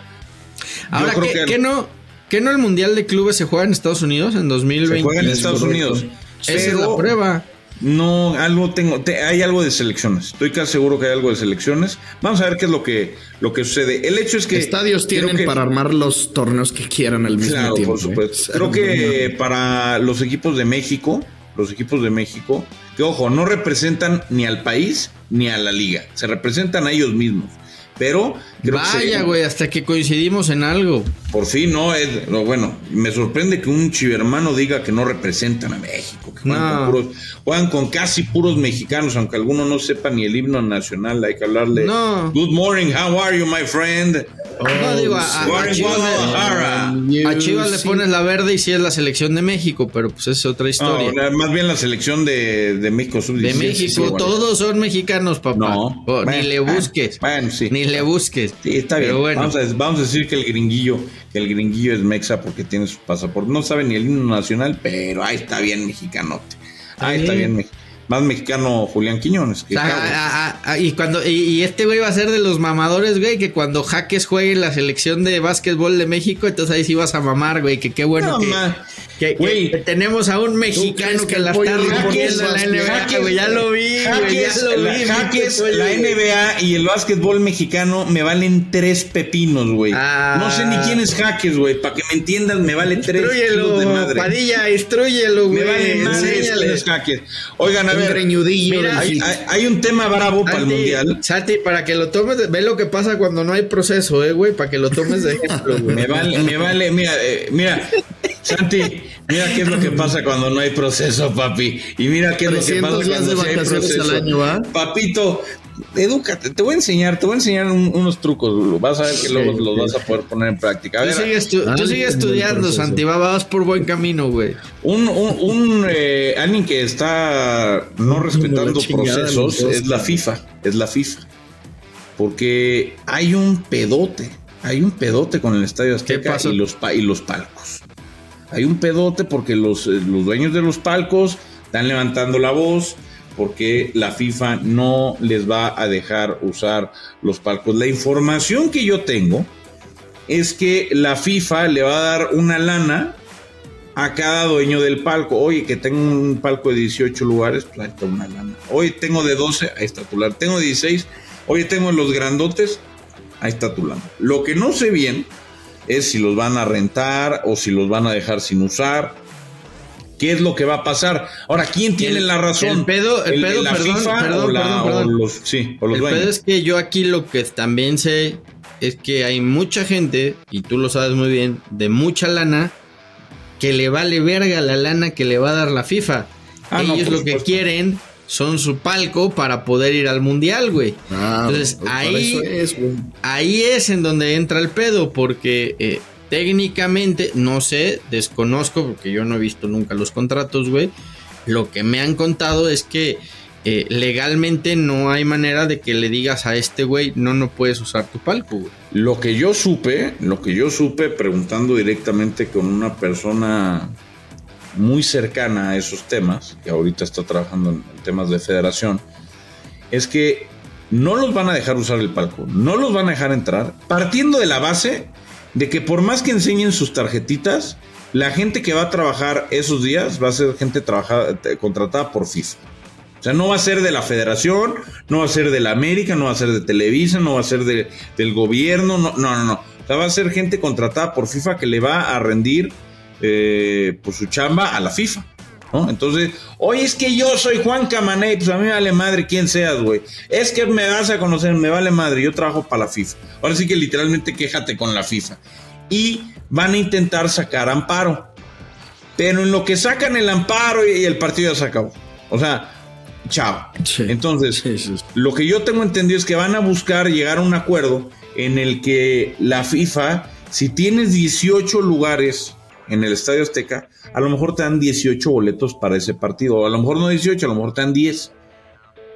Ahora, ¿qué, no, ¿qué no el Mundial de Clubes se juega en Estados Unidos en 2020? Se juega en Estados Unidos. Esa es la prueba. No, algo tengo, hay algo de selecciones. Estoy casi seguro que hay algo de selecciones. Vamos a ver qué es lo que, lo que sucede. El hecho es que. Estadios tienen para armar los torneos que quieran al mismo claro, tiempo. Por ¿eh? supuesto. Creo que para los equipos de México, los equipos de México, que ojo, no representan ni al país ni a la liga. Se representan a ellos mismos. Pero Vaya, güey, hasta que coincidimos en algo. Por fin, no, es, bueno, me sorprende que un chivermano diga que no representan a México, que juegan, con casi puros mexicanos, aunque algunos no sepan ni el himno nacional, hay que hablarle. No. Good morning, how are you, my friend? no, digo, a, Chivas, le, pones la verde y si es la selección de México, pero pues es otra historia. más bien la selección de, de México sub De México, todos son mexicanos, papá. No. Oh, ni le busques. Bueno, sí. Ni le busques. Sí, está bien. vamos, a, decir que el gringuillo, que el gringuillo es mexa porque tiene su pasaporte. No sabe ni el himno nacional, pero ahí está bien mexicanote. Ahí está bien más mexicano Julián Quiñones. y cuando y, este güey va a ser de los mamadores, güey, que cuando Jaques juegue la selección de básquetbol de México, entonces ahí sí vas a mamar, güey, que qué bueno que, que, tenemos a un mexicano que, la está rompiendo en la NBA, güey. Ya lo vi, güey. Ya lo vi. La, la NBA y el básquetbol mexicano me valen tres pepinos, güey. no sé ni quién es Jaques, güey. Para que me entiendan, me vale tres kilos de madre. Padilla, instruyelo, güey. Me vale madre es Jaques. Oigan, a ver. Mira, hay, hay, un tema bravo para el mundial. Sati, para que lo tomes, ve lo que pasa cuando no hay proceso, eh, güey. Para que lo tomes de ejemplo, güey. Me vale, me vale, mira, eh, mira, Santi, mira qué es lo que pasa cuando no hay proceso, papi. Y mira qué es lo que pasa cuando no hay proceso. Año, Papito, edúcate, te voy a enseñar, te voy a enseñar unos trucos, vas a ver que luego los vas a poder poner en práctica. tú sigues, sigue estudiando, Santi, vas por buen camino, güey. Un, un, un eh, alguien que está no respetando procesos es la FIFA, es la FIFA. Porque hay un pedote, hay un pedote con el Estadio Azteca y los, y los palcos hay un pedote porque los, eh, los dueños de los palcos están levantando la voz porque la FIFA no les va a dejar usar los palcos. La información que yo tengo es que la FIFA le va a dar una lana a cada dueño del palco. Oye, que tengo un palco de 18 lugares, pues ahí está una lana. Hoy tengo de 12, ahí está tu lana. Tengo 16, oye, tengo los grandotes, ahí está tu lana. Lo que no sé bien es si los van a rentar o si los van a dejar sin usar. ¿Qué es lo que va a pasar? Ahora, ¿quién tiene la razón? El pedo, el, pedo, perdón, perdón, perdón, los, sí, el pedo es que yo aquí lo que también sé es que hay mucha gente, y tú lo sabes muy bien, de mucha lana, que le vale verga la lana que le va a dar la FIFA. Ah, Ellos lo que quieren son su palco para poder ir al mundial, güey. Ah, Entonces pues, ahí es, ahí es en donde entra el pedo, porque eh, técnicamente, no sé, desconozco, porque yo no he visto nunca los contratos, güey. Lo que me han contado es que eh, legalmente no hay manera de que le digas a este güey, no, no puedes usar tu palco, güey. Lo que yo supe, lo que yo supe preguntando directamente con una persona muy cercana a esos temas, que ahorita está trabajando en temas de federación, es que no los van a dejar usar el palco, no los van a dejar entrar, partiendo de la base de que por más que enseñen sus tarjetitas, la gente que va a trabajar esos días va a ser gente trabajada, contratada por FIFA. O sea, no va a ser de la federación, no va a ser de la América, no va a ser de Televisa, no va a ser del gobierno, no, no, no, no. O sea, va a ser gente contratada por FIFA que le va a rendir eh, por su chamba a la FIFA. ¿no? Entonces, oye, es que yo soy Juan Camané, pues a mí me vale madre quién seas, güey. Es que me vas a conocer, me vale madre, yo trabajo para la FIFA. Ahora sí que literalmente quéjate con la FIFA. Y van a intentar sacar amparo. Pero en lo que sacan el amparo y el partido ya se acabó. O sea, chao. Sí. Entonces, Sí, sí, sí. lo que yo tengo entendido es que van a buscar llegar a un acuerdo en el que la FIFA, si tienes 18 lugares en el Estadio Azteca, a lo mejor te dan 18 boletos para ese partido, o a lo mejor no 18, a lo mejor te dan 10.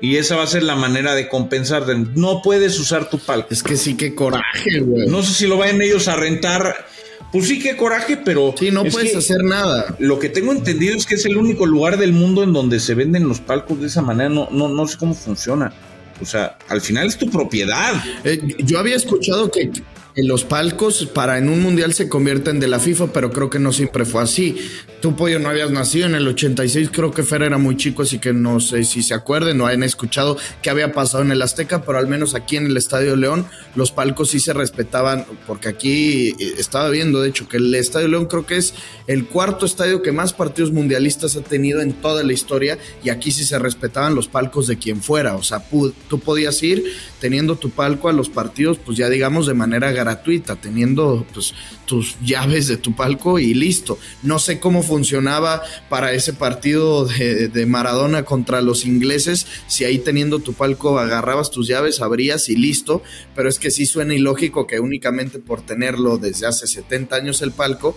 Y esa va a ser la manera de compensarte. No puedes usar tu palco. Es que sí, qué coraje, güey. No sé si lo vayan ellos a rentar. Pues sí, qué coraje, pero. sí, no es puedes hacer nada. Lo que tengo entendido es que es el único lugar del mundo en donde se venden los palcos de esa manera. No, no, no sé cómo funciona. O sea, al final es tu propiedad. Eh, yo había escuchado que que los palcos para en un mundial se convierten de la FIFA, pero creo que no siempre fue así. Tú, Pollo, no habías nacido en el 86, creo que Fer era muy chico, así que no sé si se acuerden o hayan escuchado qué había pasado en el Azteca, pero al menos aquí en el Estadio León los palcos sí se respetaban, porque aquí eh, estaba viendo, de hecho, que el Estadio León creo que es el cuarto estadio que más partidos mundialistas ha tenido en toda la historia y aquí sí se respetaban los palcos de quien fuera, o sea, tú podías ir teniendo tu palco a los partidos, pues ya digamos de manera gratuita, teniendo pues tus llaves de tu palco y listo. No sé cómo funcionaba para ese partido de, de Maradona contra los ingleses, si ahí teniendo tu palco agarrabas tus llaves, abrías y listo, pero es que sí suena ilógico que únicamente por tenerlo desde hace 70 años el palco,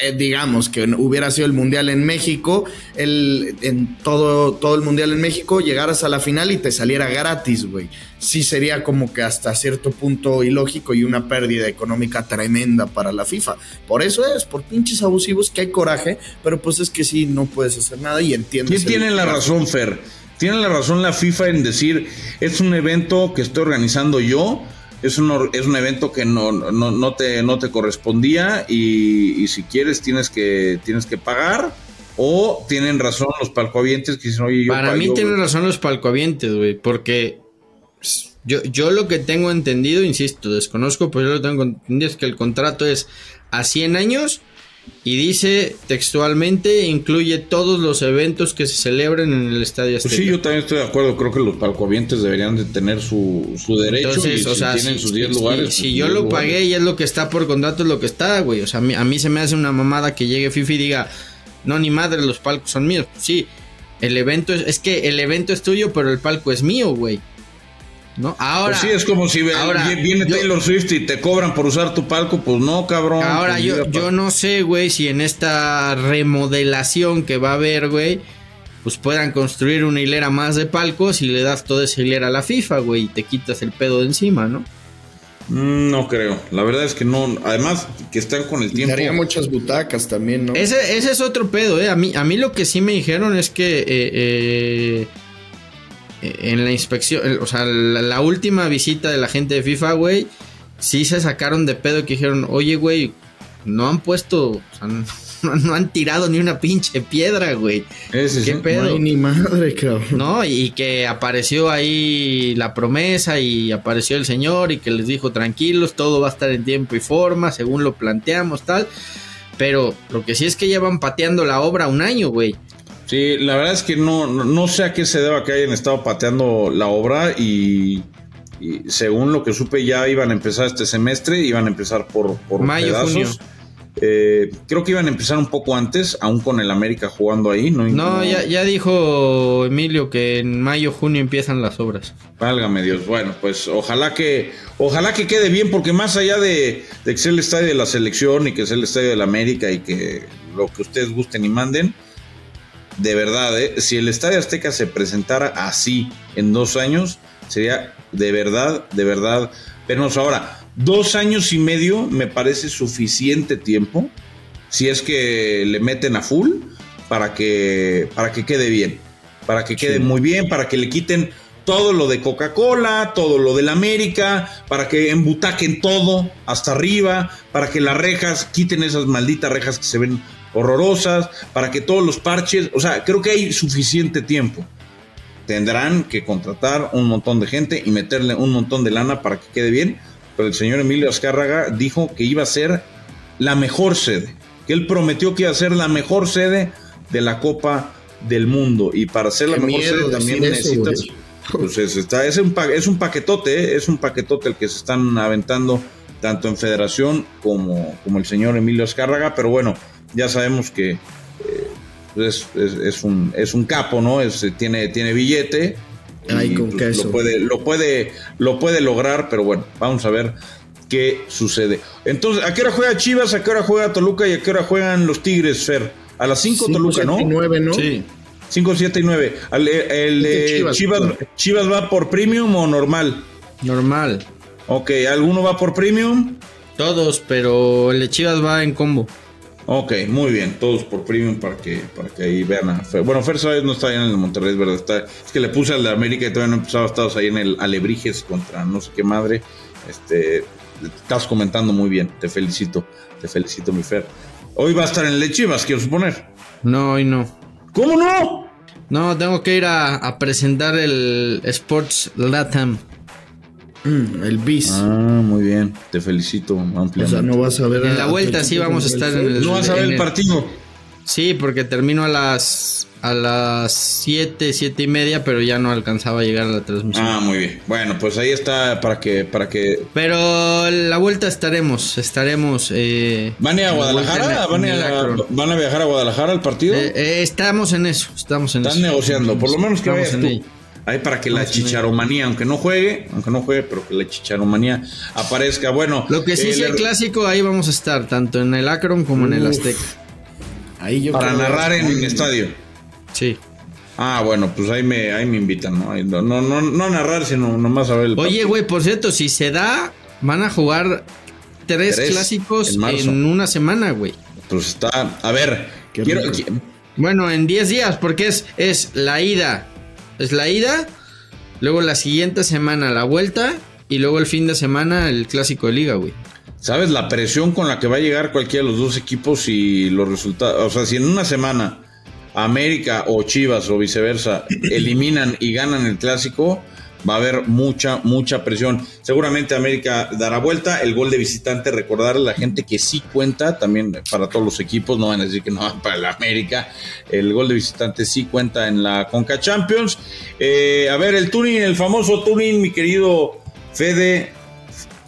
eh, digamos que hubiera sido el mundial en México, el, en todo, todo el mundial en México, llegaras a la final y te saliera gratis, güey. Sí sería como que hasta cierto punto ilógico y una pérdida económica tremenda para la FIFA. Por eso es, por pinches abusivos que hay coraje, pero pues es que sí, no puedes hacer nada y entiendes. ¿Quién tiene la razón, Fer? Tiene la razón la FIFA en decir, es un evento que estoy organizando yo, es un, es un evento que no, no, no te, no te correspondía y, y si quieres tienes que, tienes que pagar. O tienen razón los palcoavientes que dicen, oye, yo Para pago, mí tienen razón los palcoavientes, güey, porque yo, yo lo que tengo entendido, insisto, desconozco, pero yo lo tengo entendido es que el contrato es a 100 años y dice textualmente incluye todos los eventos que se celebren en el Estadio Pues Azteca. sí, yo también estoy de acuerdo. Creo que los palcoavientes deberían de tener su, su derecho. Entonces, y o si sea, tienen si, sus 10 si- lugares. si sus yo 10 lo lugares. pagué y es lo que está por contrato, es lo que está, güey. O sea, a mí, a mí se me hace una mamada que llegue FIFA y diga, no, ni madre, los palcos son míos. Sí, el evento es, es que el evento es tuyo, pero el palco es mío, güey. ¿No? Ahora, Pues sí, es como si ahora, vi- viene yo- Taylor Swift y te cobran por usar tu palco. Pues no, cabrón. ahora pues yo, yo no sé, güey, si en esta remodelación que va a haber, güey, pues puedan construir una hilera más de palcos y le das toda esa hilera a la FIFA, güey, y te quitas el pedo de encima, ¿no? Mm, No creo. La verdad es que no. Además, que están con el Y tiempo. haría muchas butacas también, ¿no? Ese, ese es otro pedo, ¿eh? A mí, a mí lo que sí me dijeron es que eh, eh, en la inspección, o sea, la, la última visita de la gente de FIFA, güey, sí se sacaron de pedo que dijeron, oye, güey, no han puesto, o sea, no, no han tirado ni una pinche piedra, güey. Ese ¿Qué sí. pedo? No hay ni madre, cabrón. ¿No? Y que apareció ahí la promesa y apareció el señor y que les dijo tranquilos, todo va a estar en tiempo y forma, según lo planteamos, tal. Pero lo que sí es que llevan pateando la obra un año, güey. Sí, la verdad es que no, no, sé a qué se deba que hayan estado pateando la obra y, y según lo que supe ya iban a empezar este semestre, iban a empezar por, por Mayo, pedazos. junio. Eh, creo que iban a empezar un poco antes, aún con el América jugando ahí. No, No, ya, ya dijo Emilio que en mayo, junio empiezan las obras. Válgame Dios. Bueno, pues ojalá que, ojalá que quede bien, porque más allá de, de que sea el estadio de la selección y que sea el estadio de la América y que lo que ustedes gusten y manden, de verdad, ¿eh? si el Estadio Azteca se presentara así en dos años, sería de verdad, de verdad. Pero ahora, dos años y medio me parece suficiente tiempo, si es que le meten a full, para que, para que quede bien, para que quede muy bien, para que le quiten todo lo de Coca-Cola, todo lo del América, para que embutaquen todo hasta arriba, para que las rejas, quiten esas malditas rejas que se ven horrorosas, para que todos los parches, o sea, creo que hay suficiente tiempo. Tendrán que contratar un montón de gente y meterle un montón de lana para que quede bien, pero el señor Emilio Azcárraga dijo que iba a ser la mejor sede, que él prometió que iba a ser la mejor sede de la Copa del Mundo y para ser la Qué mejor sede también eso, necesitas pues es, está, es, un, es un paquetote, ¿eh? es un paquetote el que se están aventando tanto en federación como, como el señor Emilio Azcárraga, pero bueno, ya sabemos que eh, es, es, es un, es un capo, ¿no? Es, tiene, tiene billete. Ay, y, con pues, queso. Lo puede, lo, puede, lo puede lograr, pero bueno, vamos a ver qué sucede. Entonces, ¿a qué hora juega Chivas? ¿A qué hora juega Toluca? ¿Y a qué hora juegan los Tigres, Fer? A las 5 Cinco, Toluca, ¿no? siete y nueve, ¿no? Sí. 5, 7 y 9. El, el de Este Chivas, Chivas. Chivas, va por premium o normal? Normal. Ok, ¿alguno va por premium? Todos, pero el de Chivas va en combo. Ok, muy bien, todos por premium para que, para que ahí vean a Fer. Bueno, Fer Suárez no está ahí en el Monterrey, verdad. Está, es que le puse al de América y todavía no empezaba, estabas ahí en el Alebrijes contra no sé qué madre. Este, estás comentando muy bien, te felicito, te felicito, mi Fer. Hoy va a estar en el de Chivas, quiero suponer. No, hoy no. ¿Cómo no? No, tengo que ir a, a presentar el Sports Latam. Mm, el bis. Ah, muy bien, te felicito o ampliamente. sea, no vas a ver. En la vuelta sí vamos a estar en el- no vas a ver el partido. Sí, porque termino a las a las 7, 7 y media, pero ya no alcanzaba a llegar a la transmisión. Ah, muy bien. Bueno, pues ahí está para que, para que. Pero en la vuelta estaremos, estaremos. Eh, ¿Van a Guadalajara? ¿Van a. ¿Van a viajar a Guadalajara al partido? Eh, eh, estamos en eso, estamos en Están eso. negociando, por lo menos que Estamos vayas en tú. Ahí para que la chicharomanía, aunque no juegue, aunque no juegue, pero que la chicharomanía aparezca. Bueno, Lo que sí eh, sea le- clásico, ahí vamos a estar, tanto en el Akron como en el. Azteca. Ahí yo para narrar en el estadio. Sí. Ah, bueno, pues ahí me, ahí me invitan, ¿no? No, no, no, narrar, sino nomás a ver el Oye, güey, por cierto, si se da, van a jugar tres, Tres clásicos en en, una semana, güey. Pues está. A ver, quiero. Bueno, en 10 días, porque es, es la ida. Es la ida, luego la siguiente semana la vuelta y luego el fin de semana el clásico de liga, güey. ¿Sabes la presión con la que va a llegar cualquiera de los dos equipos y los resultados? O sea, si en una semana América o Chivas o viceversa eliminan y ganan el clásico, va a haber mucha, mucha presión. Seguramente América dará vuelta. El gol de visitante, recordarle a la gente que sí cuenta, también para todos los equipos, no van a decir que no para el América. El gol de visitante sí cuenta en la Conca Champions. Eh, a ver, el tuning, el famoso tuning, mi querido Fede.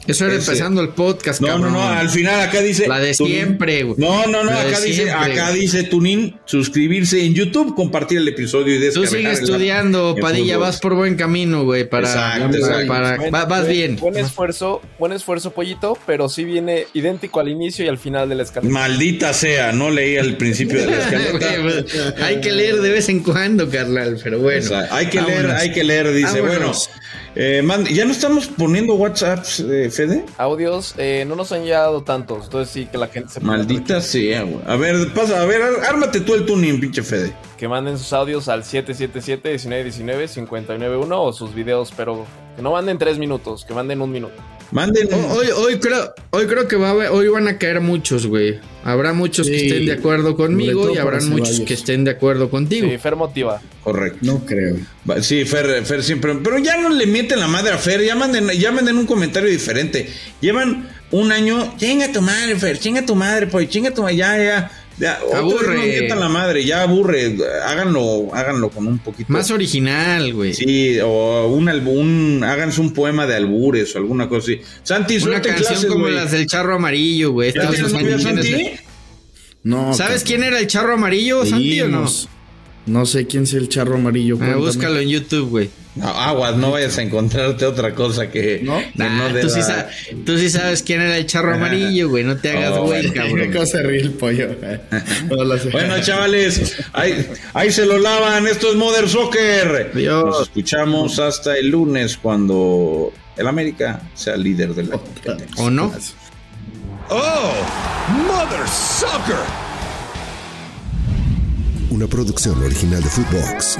Eso era Ese. empezando el podcast, No, no, cabrón. no, al final acá dice. La de Tunin. siempre, güey. No, no, no, La acá dice, siempre. acá dice Tunin, suscribirse en YouTube, compartir el episodio y Tú descargar. sigues el- estudiando, Padilla, vas por buen camino, güey, para, Exacto, para- exacto. para- Buen- va- vas bien. Buen esfuerzo, buen esfuerzo, pollito, pero sí viene idéntico al inicio y al final de la escalera. Maldita sea, no leí al principio de la escaleta. Güey, hay que leer de vez en cuando, carnal, pero bueno. Hay que leer, hay que leer, dice. Vámonos. Bueno, eh, man- ya no estamos poniendo WhatsApps, eh, Fede. Audios, eh, no nos han llegado tantos, entonces sí que la gente se Maldita sea, güey. A ver, pasa, a ver, ármate tú el tuning, pinche Fede. que manden sus audios al 777-1919-591 o sus videos, pero que no manden tres minutos, que manden un minuto. Manden. Hoy, hoy creo, hoy creo que va a haber- hoy van a caer muchos, güey. Habrá muchos que estén de acuerdo conmigo y habrán muchos que estén de acuerdo contigo. Sí, Fer motiva. Correcto. No creo. Sí, Fer, Fer siempre. Pero ya no le mienten la madre a Fer, ya manden, ya manden un comentario diferente. Llevan un año, chinga tu madre, Fer, chinga tu madre, pues, chinga tu madre, ya, ya. Ya Aburre. la madre, ya aburre. Háganlo, háganlo con un poquito. Más original, güey. Sí, o un álbum, háganse un poema de albures o alguna cosa así. Santi, Una canción clases, como las del charro amarillo, güey. No. ¿Sabes quién era el charro amarillo, Santi, o no? No sé quién es el charro amarillo. Ah, búscalo en YouTube, güey. No, aguas, no vayas a encontrarte otra cosa que ¿No? que Nah, no tú, sí tú sí sabes quién era el charro amarillo, güey. No te hagas, Oh, güey, Qué cabrón. cosa ríe el pollo. Bueno, chavales, ahí, ahí se lo lavan. Esto es Mother Soccer. Adiós. Nos escuchamos hasta el lunes cuando el América sea líder de la competencia. ¿O no? Oh, Mother Sucker! Una producción original de Footbox.